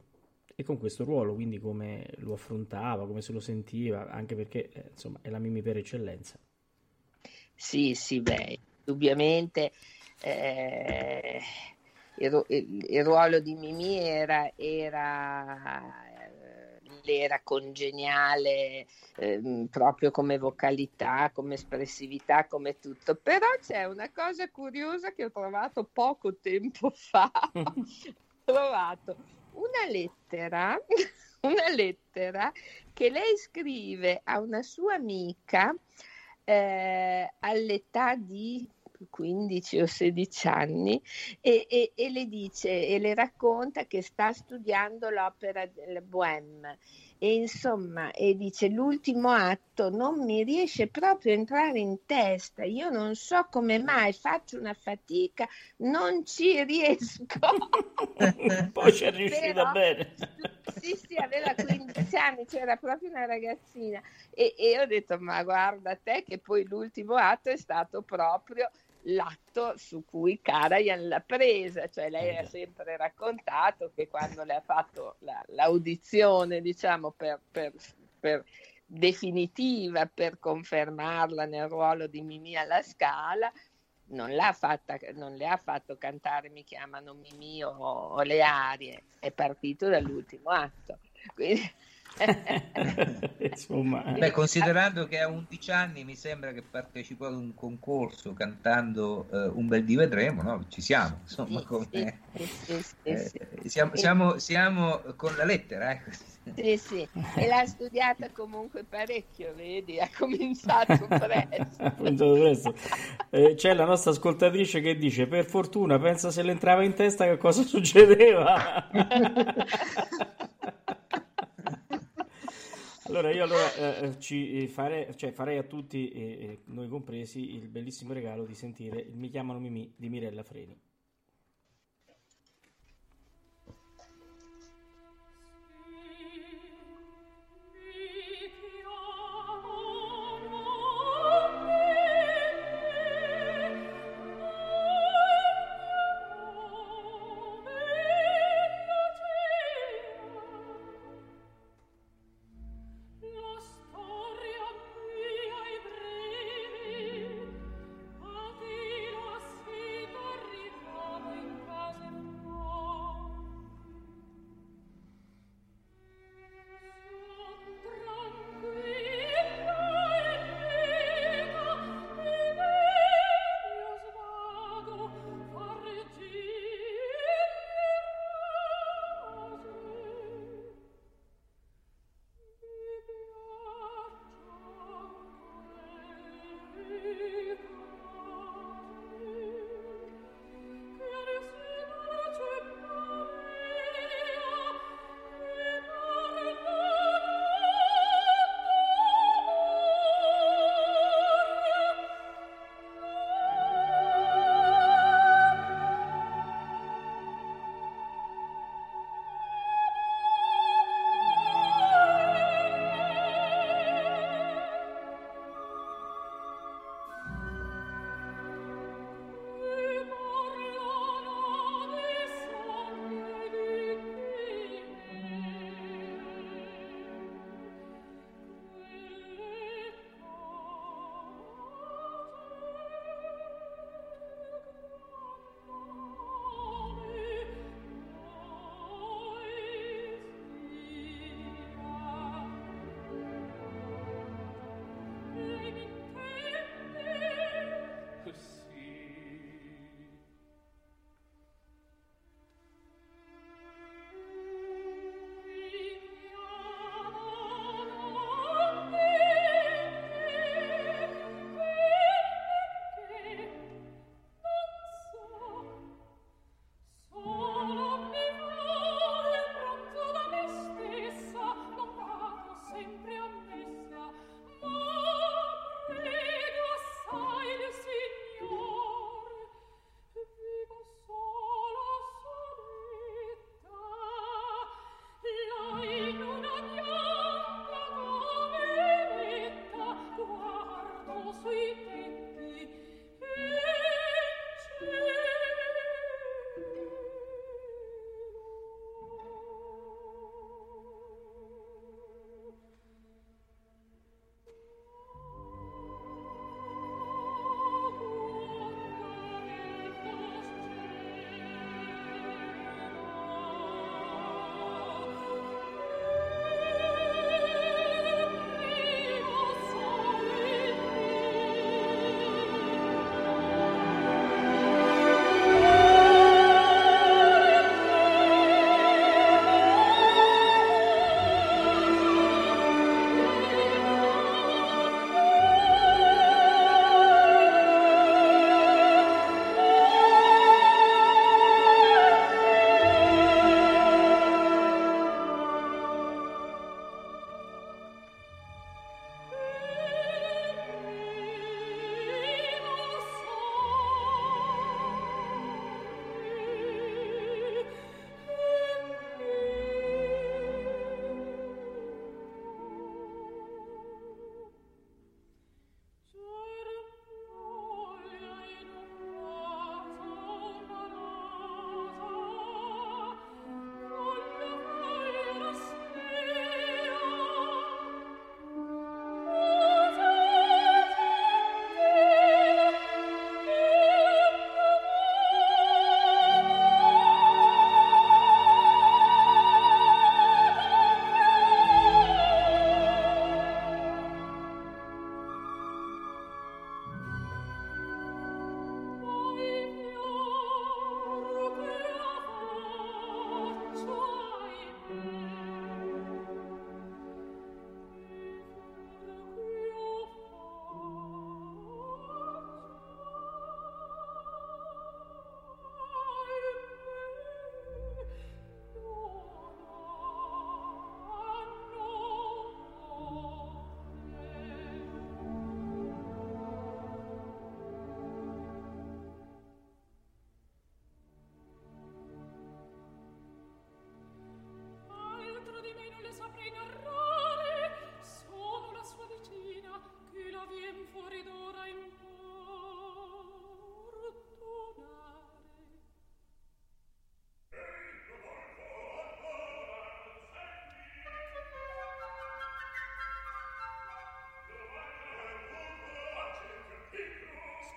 e con questo ruolo, quindi come lo affrontava, come se lo sentiva, anche perché eh, insomma è la Mimì per eccellenza. Sì, sì, beh, indubbiamente eh, il, il- il ruolo di Mimì era, era, era congeniale ehm, proprio come vocalità, come espressività, come tutto. Però c'è una cosa curiosa che ho trovato poco tempo fa. Ho trovato una lettera, una lettera che lei scrive a una sua amica eh, all'età di 15 o 16 anni e, e- e le dice e le racconta che sta studiando l'opera del Bohème e insomma e dice l'ultimo atto non mi riesce proprio a entrare in testa io non so come mai faccio una fatica non ci riesco Poi ci è riuscita Però- bene. sì, sì, aveva 15 anni, c'era proprio una ragazzina. E, e ho detto, ma guarda te che poi l'ultimo atto è stato proprio l'atto su cui Karajan l'ha presa, cioè lei ha sempre raccontato che quando le ha fatto la- l'audizione, diciamo, per, per- per definitiva, per confermarla nel ruolo di Mimì alla Scala, non, l'ha fatta, non le ha fatto cantare Mi chiamano Mimì o, o le arie, è partito dall'ultimo atto. Quindi... insomma, eh. Beh, considerando che a 11 anni mi sembra che partecipò ad un concorso cantando eh, Un bel di vedremo, no? Ci siamo, insomma, Sì, come- sì, sì, sì, eh, siamo, siamo- siamo con la lettera, ecco. Sì, sì, e l'ha studiata comunque parecchio, vedi, ha cominciato presto. Cominciato presto. Eh, c'è la nostra ascoltatrice che dice: Per fortuna, pensa se le entrava in testa che cosa succedeva. Allora, io allora, eh, ci fare- cioè, farei a tutti, e e noi compresi, il bellissimo regalo di sentire il Mi chiamano Mimì di Mirella Freni.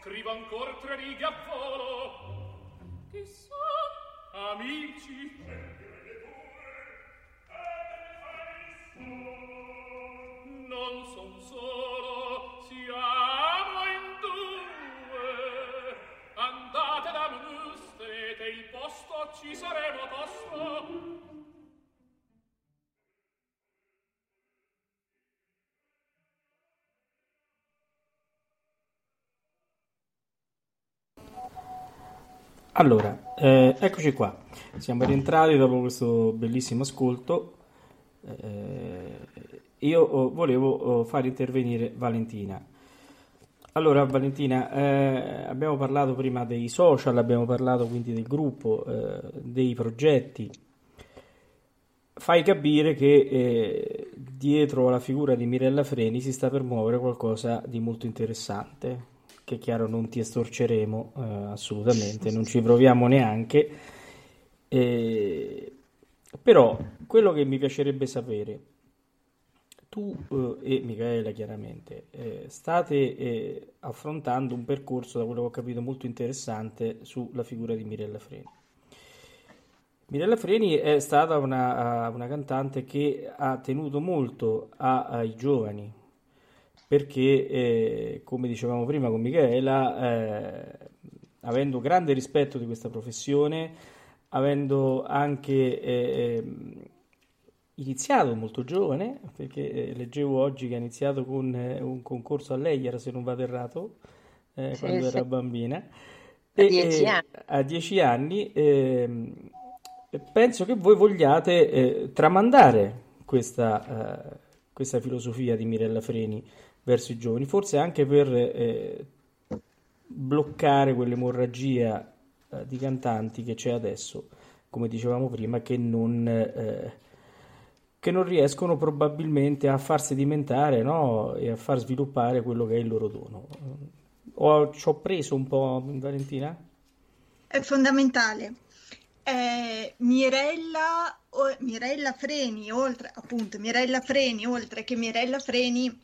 scrivo ancora tre righe a volo. Chissà, amici, Allora, eh, eccoci qua. Siamo rientrati dopo questo bellissimo ascolto. Eh, io oh, volevo oh, far intervenire Valentina. Allora, Valentina, eh, abbiamo parlato prima dei social, abbiamo parlato quindi del gruppo, eh, dei progetti. Fai capire che eh, dietro la figura di Mirella Freni si sta per muovere qualcosa di molto interessante che chiaro non ti estorceremo eh, assolutamente, non ci proviamo neanche. Eh, però quello che mi piacerebbe sapere, tu eh, e Michaela chiaramente eh, state eh, affrontando un percorso, da quello che ho capito, molto interessante sulla figura di Mirella Freni. Mirella Freni è stata una, una cantante che ha tenuto molto a, ai giovani, perché, eh, come dicevamo prima con Michaela, eh, avendo grande rispetto di questa professione, avendo anche eh, iniziato molto giovane, perché eh, leggevo oggi che ha iniziato con eh, un concorso a Leyer, se non vado errato, eh, Sì, quando sì. era bambina, A e, dieci e- anni. a dieci anni, ehm, penso che voi vogliate tramandare questa, questa filosofia di Mirella Freni verso i giovani, forse anche per eh, bloccare quell'emorragia eh, di cantanti che c'è adesso, come dicevamo prima, che non, eh, che non riescono probabilmente a far sedimentare, no? e a far sviluppare quello che è il loro dono. Ho, ci ho preso un po', Valentina? È fondamentale. Eh, Mirella, o- Mirella Freni, oltre appunto Mirella Freni, oltre che Mirella Freni,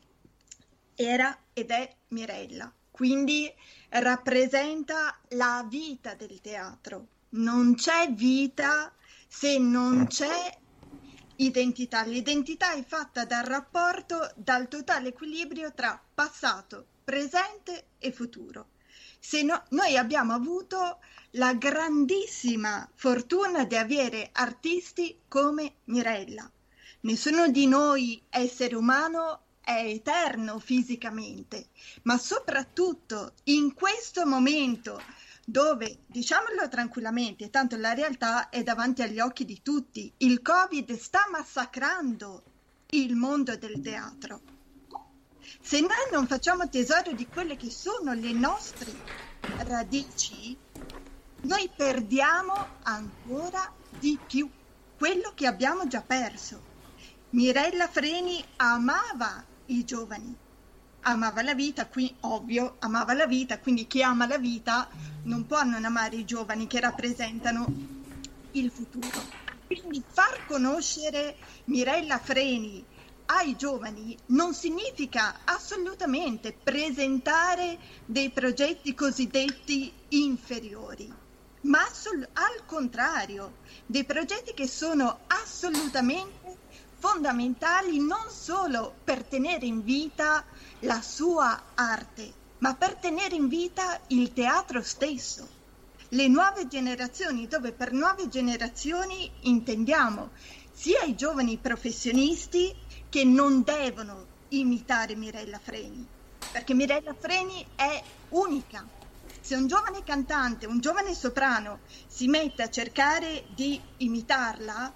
era ed è Mirella, quindi rappresenta la vita del teatro. Non c'è vita se non c'è identità. L'identità è fatta dal rapporto, dal totale equilibrio tra passato, presente e futuro. Se no- noi abbiamo avuto la grandissima fortuna di avere artisti come Mirella. Nessuno di noi essere umano è eterno fisicamente, ma soprattutto in questo momento dove, diciamolo tranquillamente, tanto la realtà è davanti agli occhi di tutti, il Covid sta massacrando il mondo del teatro. Se noi non facciamo tesoro di quelle che sono le nostre radici, noi perdiamo ancora di più quello che abbiamo già perso. Mirella Freni amava i giovani, amava la vita, qui ovvio, amava la vita, quindi chi ama la vita non può non amare i giovani che rappresentano il futuro. Quindi far conoscere Mirella Freni ai giovani non significa assolutamente presentare dei progetti cosiddetti inferiori, ma al contrario, dei progetti che sono assolutamente fondamentali non solo per tenere in vita la sua arte, ma per tenere in vita il teatro stesso. Le nuove generazioni, dove per nuove generazioni intendiamo sia i giovani professionisti che non devono imitare Mirella Freni, perché Mirella Freni è unica. Se un giovane cantante, un giovane soprano si mette a cercare di imitarla,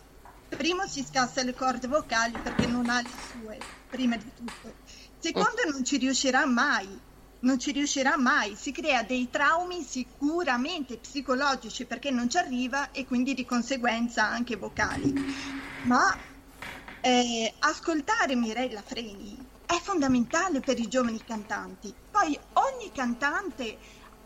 primo si scassa le corde vocali perché non ha le sue, prima di tutto. Secondo non ci riuscirà mai, non ci riuscirà mai, si crea dei traumi sicuramente psicologici perché non ci arriva e quindi di conseguenza anche vocali. Ma eh, ascoltare Mirella Freni è fondamentale per i giovani cantanti. Poi ogni cantante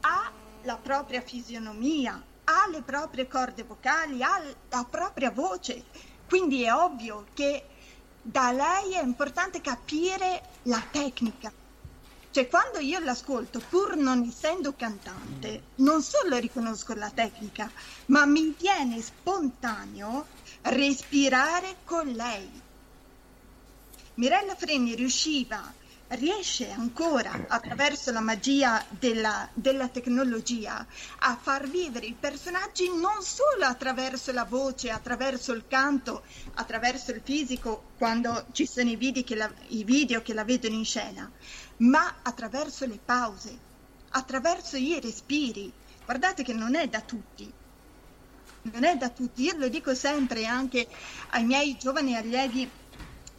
ha la propria fisionomia, ha le proprie corde vocali, ha la propria voce, quindi è ovvio che da lei è importante capire la tecnica, Cioè, quando io l'ascolto, pur non essendo cantante, non solo riconosco la tecnica, ma mi viene spontaneo respirare con lei. Mirella Freni riusciva riesce ancora attraverso la magia della, della, tecnologia a far vivere i personaggi non solo attraverso la voce, attraverso il canto, attraverso il fisico, quando ci sono i video che la, video che la vedono in scena, ma attraverso le pause, attraverso i respiri. Guardate che non è da tutti. Non è da tutti, io lo dico sempre anche ai miei giovani allievi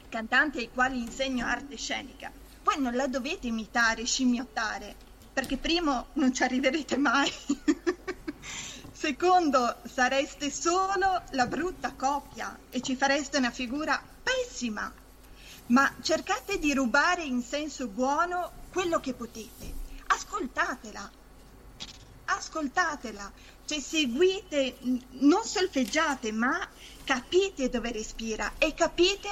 cantanti ai quali insegno arte scenica poi non la dovete imitare, scimmiottare, perché primo non ci arriverete mai. Secondo, sareste solo la brutta coppia e ci fareste una figura pessima. Ma cercate di rubare in senso buono quello che potete. Ascoltatela. Ascoltatela. Cioè seguite, non solfeggiate, ma capite dove respira e capite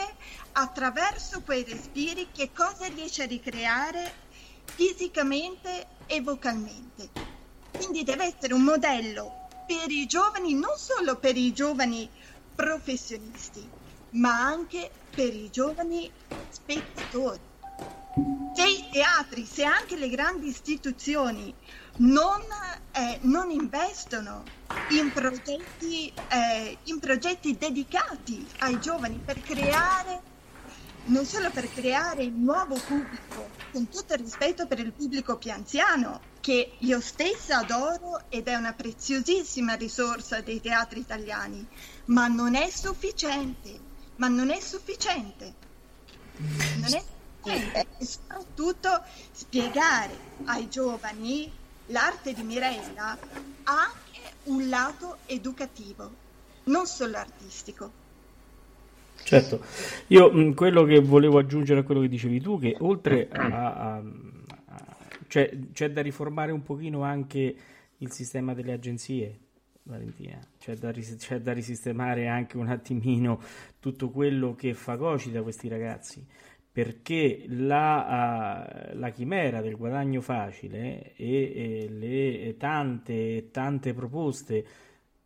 attraverso quei respiri che cosa riesce a ricreare fisicamente e vocalmente. Quindi deve essere un modello per i giovani, non solo per i giovani professionisti, ma anche per i giovani spettatori. Se i teatri, se anche le grandi istituzioni non, eh, non investono in progetti, eh, in progetti dedicati ai giovani per creare non solo per creare il nuovo pubblico, con tutto il rispetto per il pubblico più anziano, che io stessa adoro ed è una preziosissima risorsa dei teatri italiani, ma non è sufficiente, ma non è sufficiente. Non è sufficiente. E soprattutto spiegare ai giovani l'arte di Mirella ha anche un lato educativo, non solo artistico. Certo, io mh, quello che volevo aggiungere a quello che dicevi tu, che oltre a, a, cioè, c'è da riformare un pochino anche il sistema delle agenzie, Valentina, c'è da, c'è da risistemare anche un attimino tutto quello che fagocita questi ragazzi, perché la, uh, la chimera del guadagno facile e, e le tante, tante proposte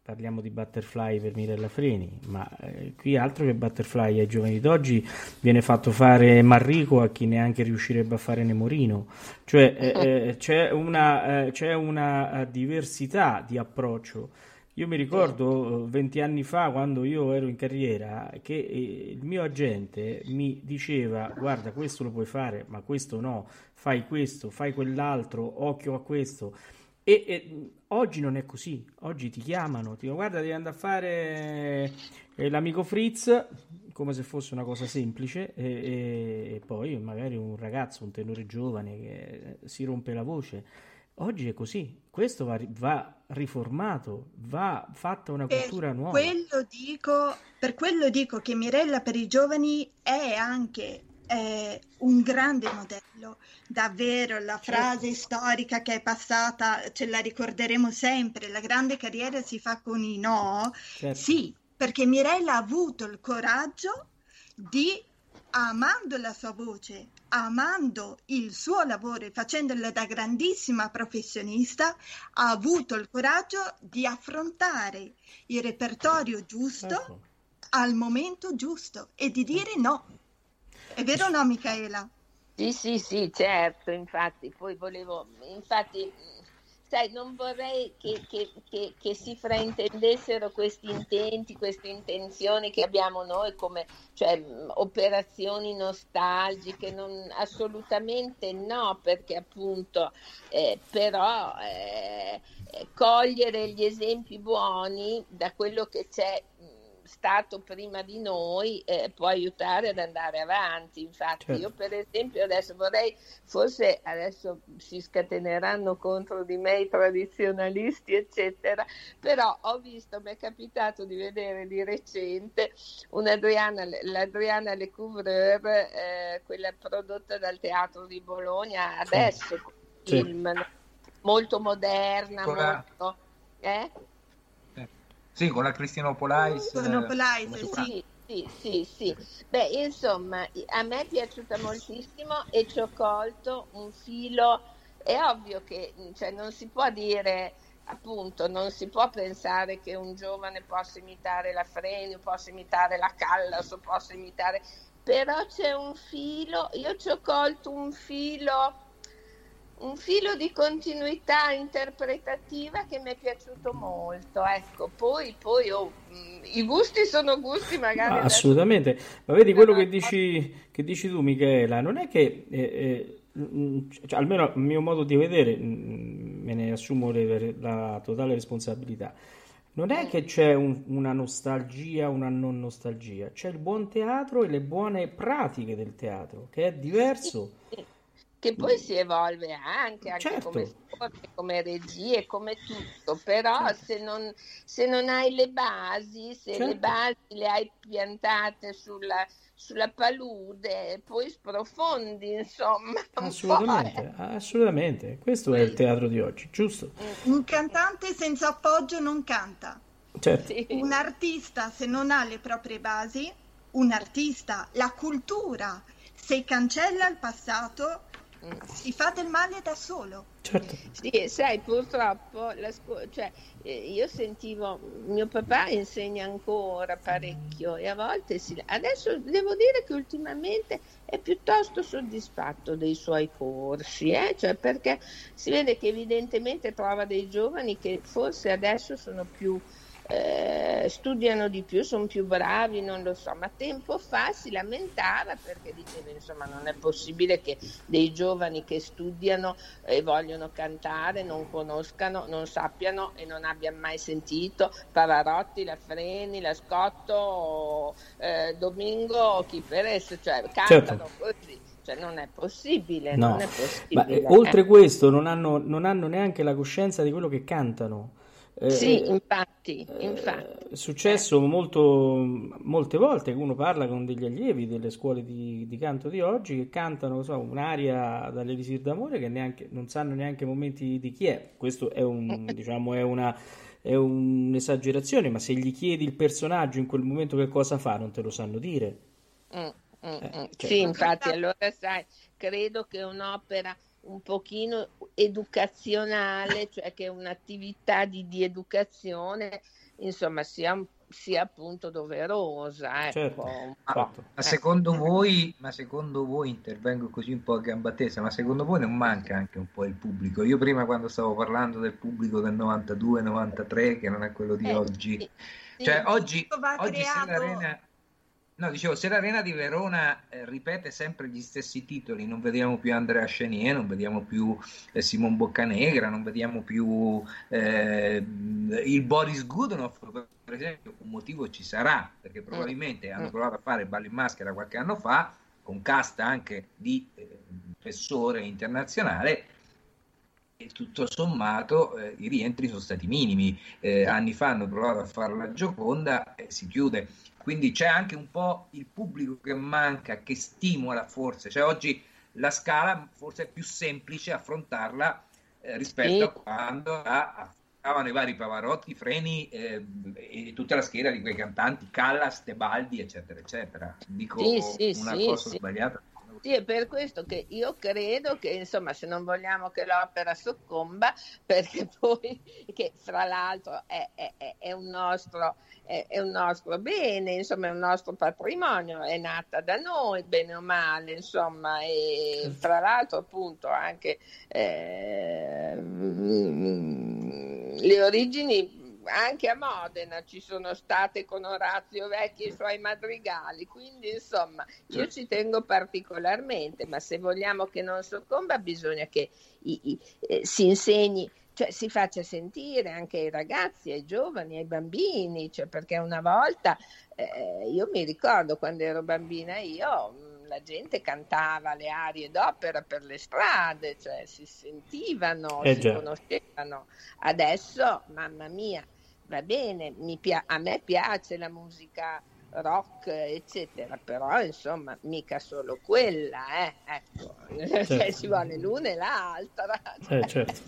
parliamo di Butterfly per Mirella Freni, ma eh, qui altro che Butterfly ai giovani d'oggi viene fatto fare Marrico a chi neanche riuscirebbe a fare Nemorino, cioè eh, eh, c'è, una, eh, c'è una eh, diversità di approccio. Io mi ricordo 20 eh, anni fa, quando io ero in carriera, che il mio agente mi diceva: Guarda, questo lo puoi fare, ma questo no, fai questo, fai quell'altro, occhio a questo. E, e, oggi non è così, oggi ti chiamano, ti dicono guarda devi andare a fare eh, l'amico Fritz come se fosse una cosa semplice e, e, e, poi magari un ragazzo, un tenore giovane che si rompe la voce. Oggi è così, questo va, va riformato, va fatta una cultura per nuova. Quello dico, per quello dico che Mirella per i giovani è anche è un grande modello, davvero la frase storica che è passata ce la ricorderemo sempre, la grande carriera si fa con i no, certo. sì, perché Mirella ha avuto il coraggio di, amando la sua voce, amando il suo lavoro e facendolo da grandissima professionista, ha avuto il coraggio di affrontare il repertorio giusto ecco. al momento giusto e di dire no è vero o no, Michaela? Sì, sì, sì, certo, infatti, poi volevo, infatti, sai, non vorrei che, che, che, che, si fraintendessero questi intenti, queste intenzioni che abbiamo noi come cioè, operazioni nostalgiche, non, assolutamente no, perché appunto, eh, però eh, cogliere gli esempi buoni da quello che c'è stato prima di noi eh, può aiutare ad andare avanti. Infatti, certo. io per esempio adesso vorrei, forse adesso si scateneranno contro di me i tradizionalisti, eccetera, però ho visto, mi è capitato di vedere di recente un'Adriana, l'Adriana Lecouvreur, eh, quella prodotta dal Teatro di Bologna, adesso sì. film molto moderna, molto... Eh? Sì, con la Cristina Polais. Con Polais, sì. sì. sì, sì. Beh, insomma, a me è piaciuta moltissimo e ci ho colto un filo. È ovvio che cioè, non si può dire appunto non si può pensare che un giovane possa imitare la Freni, possa imitare la Callas o possa imitare però c'è un filo, io ci ho colto un filo un filo di continuità interpretativa che mi è piaciuto molto. Ecco, poi, poi oh, mm, i gusti sono gusti, magari. Ah, assolutamente, ma vedi quello che dici, che dici tu, Michela, non è che. Eh, eh, mm, cioè, almeno a mio modo di vedere, mm, me ne assumo le, la totale responsabilità. Non è che c'è un, una nostalgia, una non nostalgia, c'è il buon teatro e le buone pratiche del teatro, che è diverso. Che poi si evolve anche, anche certo. come sport, come regie, come tutto, però certo. se, non, se, non, hai le basi, se certo. le basi le hai piantate sulla, sulla palude, poi sprofondi, insomma. Assolutamente, assolutamente. Questo sì. è il teatro di oggi, giusto? Un cantante senza appoggio non canta. Certo. Sì. Un artista se non ha le proprie basi, un artista, la cultura, se cancella il passato, si fa del male da solo. Certo. Sì, sai, purtroppo scu- cioè, eh, io sentivo, mio papà insegna ancora parecchio e a volte si... Adesso devo dire che ultimamente è piuttosto soddisfatto dei suoi corsi, eh? cioè, perché si vede che evidentemente trova dei giovani che forse adesso sono più eh, studiano di più, sono più bravi, non lo so, ma tempo fa si lamentava perché diceva insomma non è possibile che dei giovani che studiano e vogliono cantare non conoscano, non sappiano e non abbiano mai sentito Pavarotti, la Freni, la Scotto, eh, Domingo, chi per esso, cioè cantano certo. così. Cioè, non è possibile, no. non è possibile. Ma, eh, oltre questo, non hanno, non hanno neanche la coscienza di quello che cantano. Eh, sì, infatti, infatti. È successo molto, molte volte che uno parla con degli allievi delle scuole di, di canto di oggi che cantano so, un'aria dall'Elisir d'amore che neanche, non sanno neanche i momenti di chi è. Questo è, un, diciamo, è, una, è un'esagerazione, ma se gli chiedi il personaggio in quel momento che cosa fa, non te lo sanno dire. Mm, mm, eh, mm. cioè. Sì, infatti, allora sai, credo che un'opera un pochino educazionale, cioè che un'attività di, di educazione, insomma, sia, sia appunto doverosa. Ecco. Certo. Ma, ma, secondo voi, ma secondo voi, intervengo così un po' a gamba tesa, ma secondo voi non manca anche un po' il pubblico? Io prima quando stavo parlando del pubblico del 92-93, che non è quello di eh, oggi, sì, cioè sì. oggi, oggi creato... l'arena No, dicevo, se l'Arena di Verona eh, ripete sempre gli stessi titoli, non vediamo più Andrea Chenier, non vediamo più eh, Simon Boccanegra, non vediamo più eh, il Boris Gudonov, per esempio, un motivo ci sarà, perché mm. probabilmente hanno mm. provato a fare Ballo in Maschera qualche anno fa, con cast anche di eh, spessore internazionale, e tutto sommato eh, i rientri sono stati minimi. Eh, anni fa hanno provato a fare la Gioconda e si chiude. Quindi c'è anche un po' il pubblico che manca, che stimola forse. Cioè oggi la scala forse è più semplice affrontarla eh, rispetto sì. a quando affrontavano i vari Pavarotti, Freni eh, e tutta la schiera di quei cantanti, Callas, Tebaldi, eccetera, eccetera. Dico sì, sì, una cosa sbagliata. Sì, è per questo che io credo che, insomma, se non vogliamo che l'opera soccomba, perché poi, che fra l'altro è, è, è, un, nostro, è, un nostro bene, insomma, è un nostro patrimonio, è nata da noi, bene o male, insomma, e fra l'altro appunto anche eh, le origini anche a Modena ci sono state con Orazio Vecchi i suoi madrigali, quindi insomma io certo. ci tengo particolarmente, ma se vogliamo che non soccomba bisogna che i, i, eh, si insegni cioè si faccia sentire anche ai ragazzi, ai giovani, ai bambini, cioè, perché una volta eh, io mi ricordo quando ero bambina io la gente cantava le arie d'opera per le strade, cioè si sentivano, eh si già. conoscevano. Adesso, mamma mia, va bene, pia- a me piace la musica rock, eccetera, però insomma mica solo quella, eh? ecco, certo. cioè, ci vuole l'una e l'altra. Eh, certo.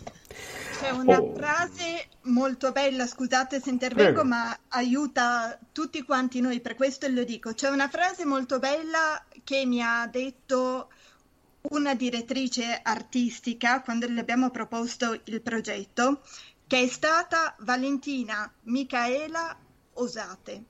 C'è una Oh. frase molto bella, scusate se intervengo, Prego. ma aiuta tutti quanti noi, per questo lo dico. C'è una frase molto bella che mi ha detto una direttrice artistica quando le abbiamo proposto il progetto, che è stata Valentina Micaela Osate.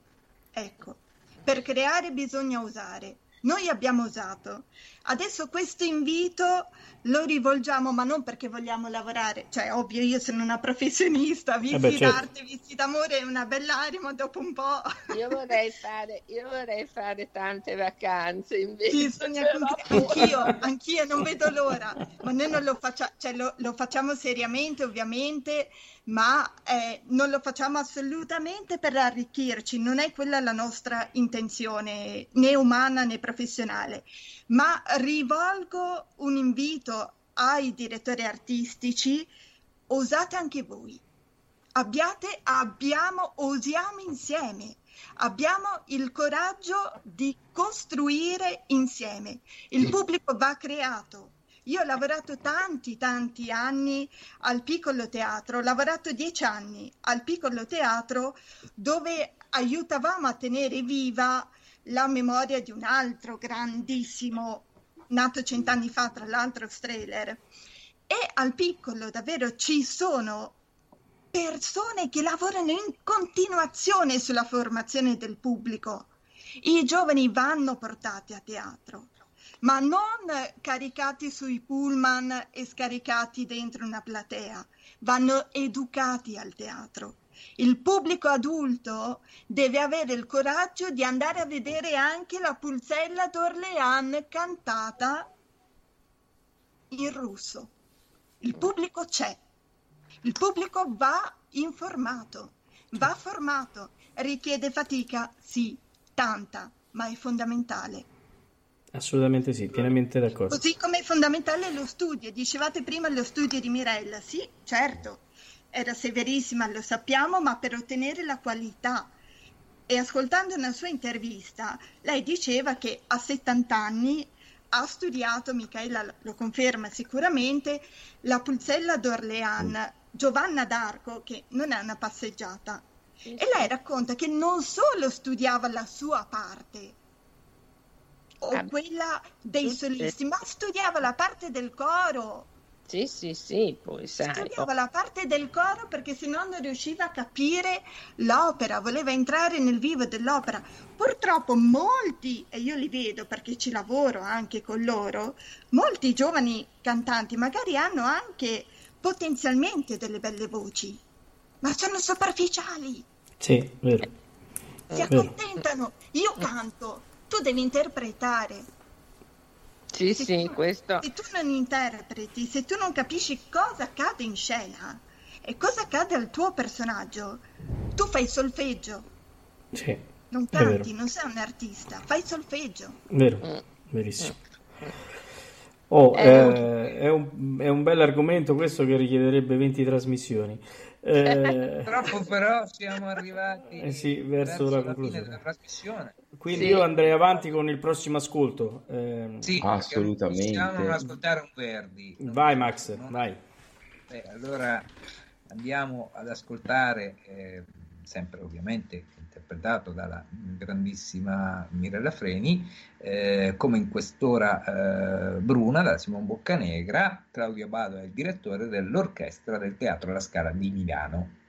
Ecco, per creare bisogna osare. Noi abbiamo osato. Adesso questo invito lo rivolgiamo, ma non perché vogliamo lavorare, cioè ovvio io sono una professionista, visti Eh beh, certo. d'arte, visti d'amore è una bell'aria, ma dopo un po' Io vorrei fare, io vorrei fare tante vacanze invece. bisogna però- anch'io, anch'io non vedo l'ora, ma noi non lo facciamo, cioè lo, lo facciamo seriamente ovviamente, ma eh, non lo facciamo assolutamente per arricchirci, non è quella la nostra intenzione né umana né professionale, ma rivolgo un invito ai direttori artistici, osate anche voi. Abbiate, abbiamo, osiamo insieme. Abbiamo il coraggio di costruire insieme. Il pubblico va creato. Io ho lavorato tanti, tanti anni al piccolo teatro, ho lavorato dieci anni al piccolo teatro dove aiutavamo a tenere viva la memoria di un altro grandissimo, nato cent'anni fa, tra l'altro, Strehler. E al piccolo davvero ci sono persone che lavorano in continuazione sulla formazione del pubblico. I giovani vanno portati a teatro, ma non caricati sui pullman e scaricati dentro una platea, vanno educati al teatro. Il pubblico adulto deve avere il coraggio di andare a vedere anche la Pulzella d'Orléans cantata in russo. Il pubblico c'è. Il pubblico va informato, va formato, richiede fatica, sì, tanta, ma è fondamentale. Assolutamente sì, pienamente d'accordo. Così come è fondamentale lo studio. Dicevate prima lo studio di Mirella, sì, certo, era severissima, lo sappiamo, ma per ottenere la qualità. E ascoltando una sua intervista, lei diceva che a 70 anni ha studiato, Michaela lo conferma sicuramente, la Pulzella d'Orléans, Giovanna d'Arco, che non è una passeggiata. E lei racconta che non solo studiava la sua parte, o Ah, quella dei solisti, ma studiava la parte del coro. Sì, sì, sì, poi sai. Studiava la parte del coro perché sennò non riusciva a capire l'opera, voleva entrare nel vivo dell'opera. Purtroppo molti, e io li vedo perché ci lavoro anche con loro, molti giovani cantanti magari hanno anche potenzialmente delle belle voci, ma sono superficiali, Sì, vero. si accontentano. Io canto, tu devi interpretare. Sì, Se sì, tu- questo. Se tu non interpreti, se tu non capisci cosa accade in scena e cosa accade al tuo personaggio, tu fai solfeggio, Sì, non È canti, non sei un artista, fai solfeggio. vero, verissimo. Oh, Eh, eh, è un, è un bel argomento questo che richiederebbe 20 trasmissioni. Eh, Purtroppo però siamo arrivati Eh sì, verso la fine conclusione. della trasmissione. quindi Sì. io andrei avanti con il prossimo ascolto. Eh, Sì, Assolutamente. possiamo non ascoltare un Verdi. vai Max, No? vai. Eh, allora andiamo ad ascoltare, eh, sempre ovviamente interpretato dalla grandissima Mirella Freni, eh, come in quest'ora eh, Bruna da Simon Boccanegra. Claudio Bado è il direttore dell'orchestra del Teatro La Scala di Milano.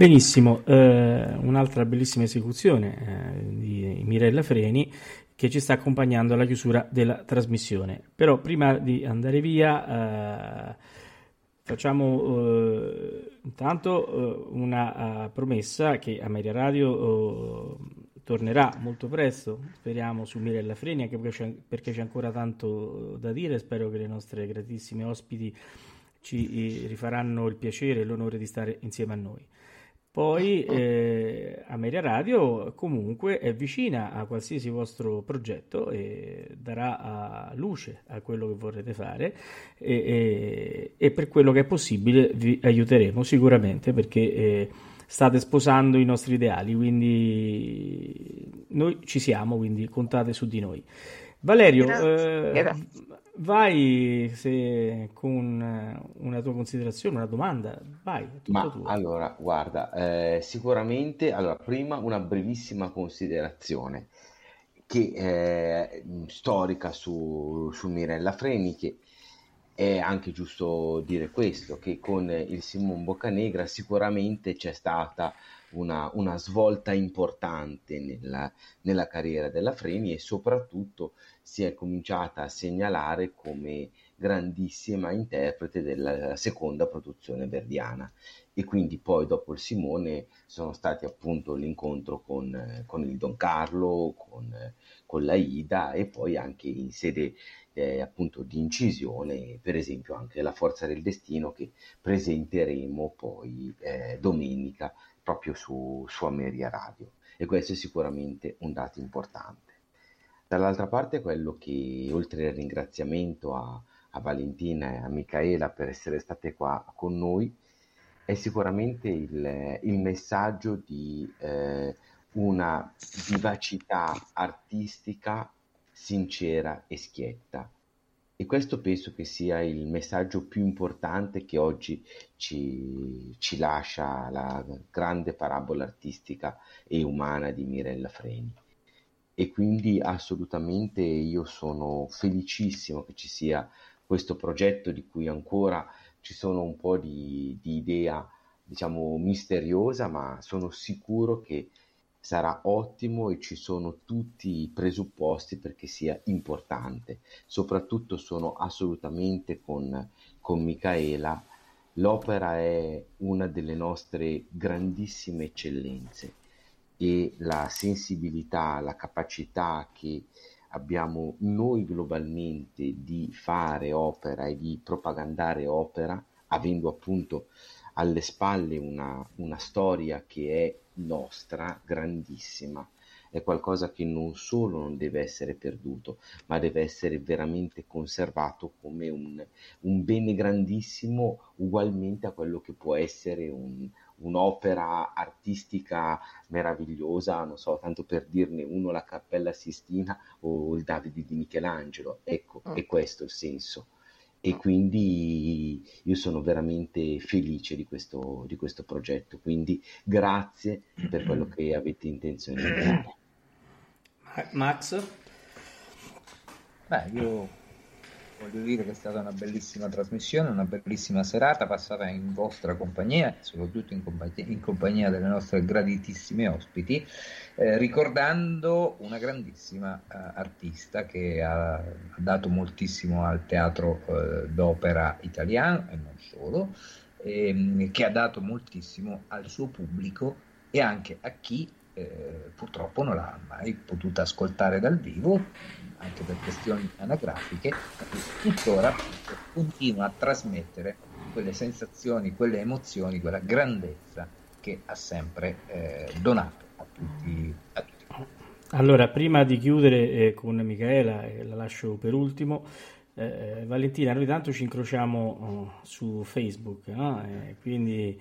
Benissimo, eh, un'altra bellissima esecuzione eh, di Mirella Freni che ci sta accompagnando alla chiusura della trasmissione. Però prima di andare via eh, facciamo eh, intanto eh, una uh, promessa che Ameria Radio uh, tornerà molto presto, speriamo su Mirella Freni, anche perché c'è, perché c'è ancora tanto da dire, spero che le nostre gratissime ospiti ci rifaranno il piacere e l'onore di stare insieme a noi. Poi eh, Ameria Radio comunque è vicina a qualsiasi vostro progetto e darà luce a quello che vorrete fare e, e, e, per quello che è possibile vi aiuteremo sicuramente perché eh, state sposando i nostri ideali, quindi noi ci siamo, quindi contate su di noi. Valerio, Grazie. Eh, Grazie. Vai se con una tua considerazione, una domanda, vai. Ma tuo. allora, guarda, eh, sicuramente, allora, prima una brevissima considerazione che è storica su, su Mirella Freni, che è anche giusto dire questo, che con il Simon Boccanegra sicuramente c'è stata una, una svolta importante nella, nella, carriera della Freni e soprattutto si è cominciata a segnalare come grandissima interprete della seconda produzione verdiana. E quindi poi dopo il Simone sono stati appunto l'incontro con, con il Don Carlo, con, con la Ida e poi anche in sede eh, appunto di incisione, per esempio anche la Forza del Destino che presenteremo poi eh, domenica proprio su, su Ameria Radio e questo è sicuramente un dato importante. Dall'altra parte quello che oltre al ringraziamento a, a Valentina e a Michaela per essere state qua con noi è sicuramente il, il messaggio di eh, una vivacità artistica sincera e schietta e questo penso che sia il messaggio più importante che oggi ci, ci lascia la grande parabola artistica e umana di Mirella Freni. E quindi assolutamente io sono felicissimo che ci sia questo progetto di cui ancora ci sono un po' di, di idea, diciamo, misteriosa, ma sono sicuro che sarà ottimo e ci sono tutti i presupposti perché sia importante. Soprattutto sono assolutamente con, con Michaela. L'opera è una delle nostre grandissime eccellenze e la sensibilità, la capacità che abbiamo noi globalmente di fare opera e di propagandare opera, avendo appunto alle spalle una, una storia che è nostra, grandissima, è qualcosa che non solo non deve essere perduto, ma deve essere veramente conservato come un, un bene grandissimo, ugualmente a quello che può essere un, un'opera artistica meravigliosa, non so, tanto per dirne uno, la Cappella Sistina o il Davide di Michelangelo. Ecco, mm. è questo il senso e quindi io sono veramente felice di questo, di questo progetto, quindi grazie per quello che avete intenzione di fare. Max? Beh, io voglio dire che è stata una bellissima trasmissione, una bellissima serata passata in vostra compagnia, soprattutto in compagnia, in compagnia delle nostre graditissime ospiti, eh, ricordando una grandissima eh, artista che ha, ha, dato moltissimo al teatro eh, d'opera italiano e non solo, ehm, che ha dato moltissimo al suo pubblico e anche a chi eh, purtroppo non l'ha mai potuta ascoltare dal vivo, anche per questioni anagrafiche, tuttora continua a trasmettere quelle sensazioni, quelle emozioni, quella grandezza che ha sempre eh, donato a tutti, a tutti. Allora, prima di chiudere eh, con Michaela, e la lascio per ultimo, eh, Valentina, noi tanto ci incrociamo oh, su Facebook, no? Eh, quindi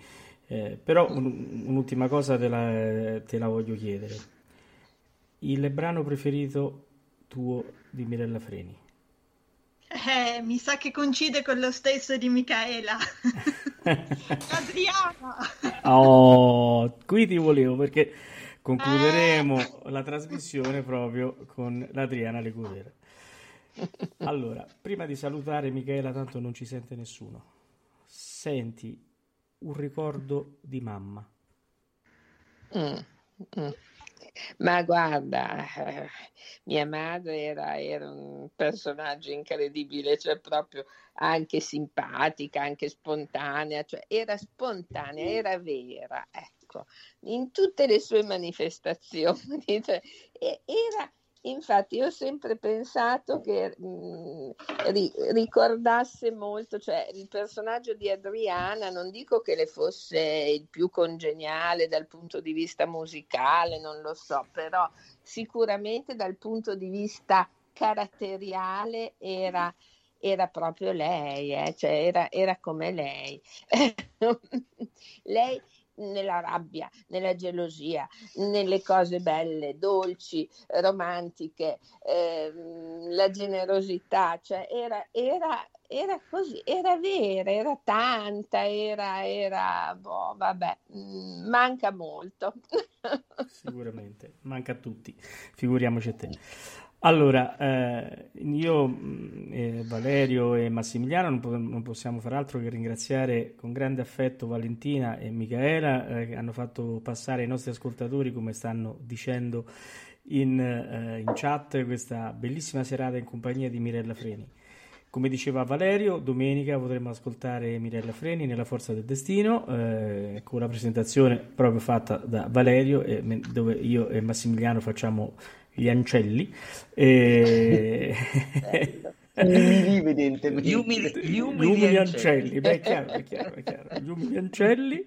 eh, però un, un'ultima cosa te la, te la, voglio chiedere. Il brano preferito tuo di Mirella Freni? Eh, mi sa che coincide con lo stesso di Michaela. Adriana! Oh, qui ti volevo perché concluderemo eh. la trasmissione proprio con l'Adriana Lecudera. Allora, prima di salutare Michaela, tanto non ci sente nessuno. Senti un ricordo di mamma. Mm, mm. Ma guarda, eh, mia madre era, era, un personaggio incredibile, cioè proprio anche simpatica, anche spontanea, cioè era spontanea, era vera, ecco, in tutte le sue manifestazioni, cioè, era Infatti io ho sempre pensato che mh, mm, ri- ricordasse molto, cioè il personaggio di Adriana, non dico che le fosse il più congeniale dal punto di vista musicale, non lo so, però sicuramente dal punto di vista caratteriale era, era proprio lei, eh? cioè era, era come lei. lei nella rabbia, nella gelosia, nelle cose belle, dolci, romantiche, ehm, la generosità, cioè era, era, era così, era vera, era tanta, era, era boh, vabbè, mm, manca molto. Sicuramente, manca a tutti, figuriamoci a te. Allora, eh, io, eh, Valerio e Massimiliano non, po- non, possiamo far altro che ringraziare con grande affetto Valentina e Michaela eh, che hanno fatto passare ai nostri ascoltatori, come stanno dicendo in, eh, in, chat, questa bellissima serata in compagnia di Mirella Freni. Come diceva Valerio, domenica potremo ascoltare Mirella Freni nella Forza del Destino eh, con la presentazione proprio fatta da Valerio, dove io e Massimiliano facciamo gli ancelli. E... Umili, evidentemente. Gli umili, gli umili, gli umili ancelli, beh, è chiaro, è chiaro, è chiaro. Gli umili ancelli.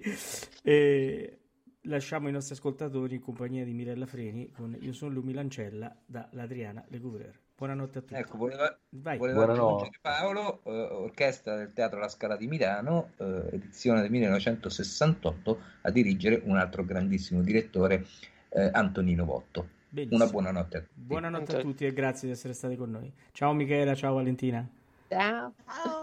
E lasciamo i nostri ascoltatori in compagnia di Mirella Freni con Io sono l'umile ancella da Ladriana Legouvreur. Buonanotte a tutti. Ecco, voleva, voleva Buonanotte. Paolo, eh, orchestra del Teatro La Scala di Milano, eh, edizione del 1968, a dirigere un altro grandissimo direttore, eh, Antonino Votto. Benissimo. Una buonanotte a tutti. Buonanotte a tutti e grazie di essere stati con noi. Ciao Michela, ciao Valentina. Ciao. Ciao.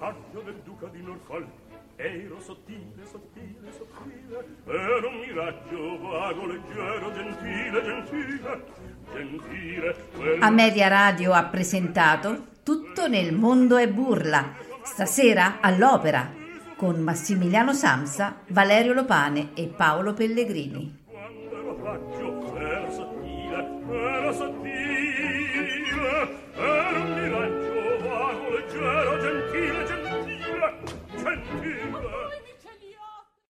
Paggio del duca di Norfolk ero sottile, sottile, sottile ero un miraggio vago, leggero, gentile, gentile gentile quello... A Radio ha presentato Tutto nel mondo è burla stasera all'opera con Massimiliano Samsa, Valerio Lopane e Paolo Pellegrini.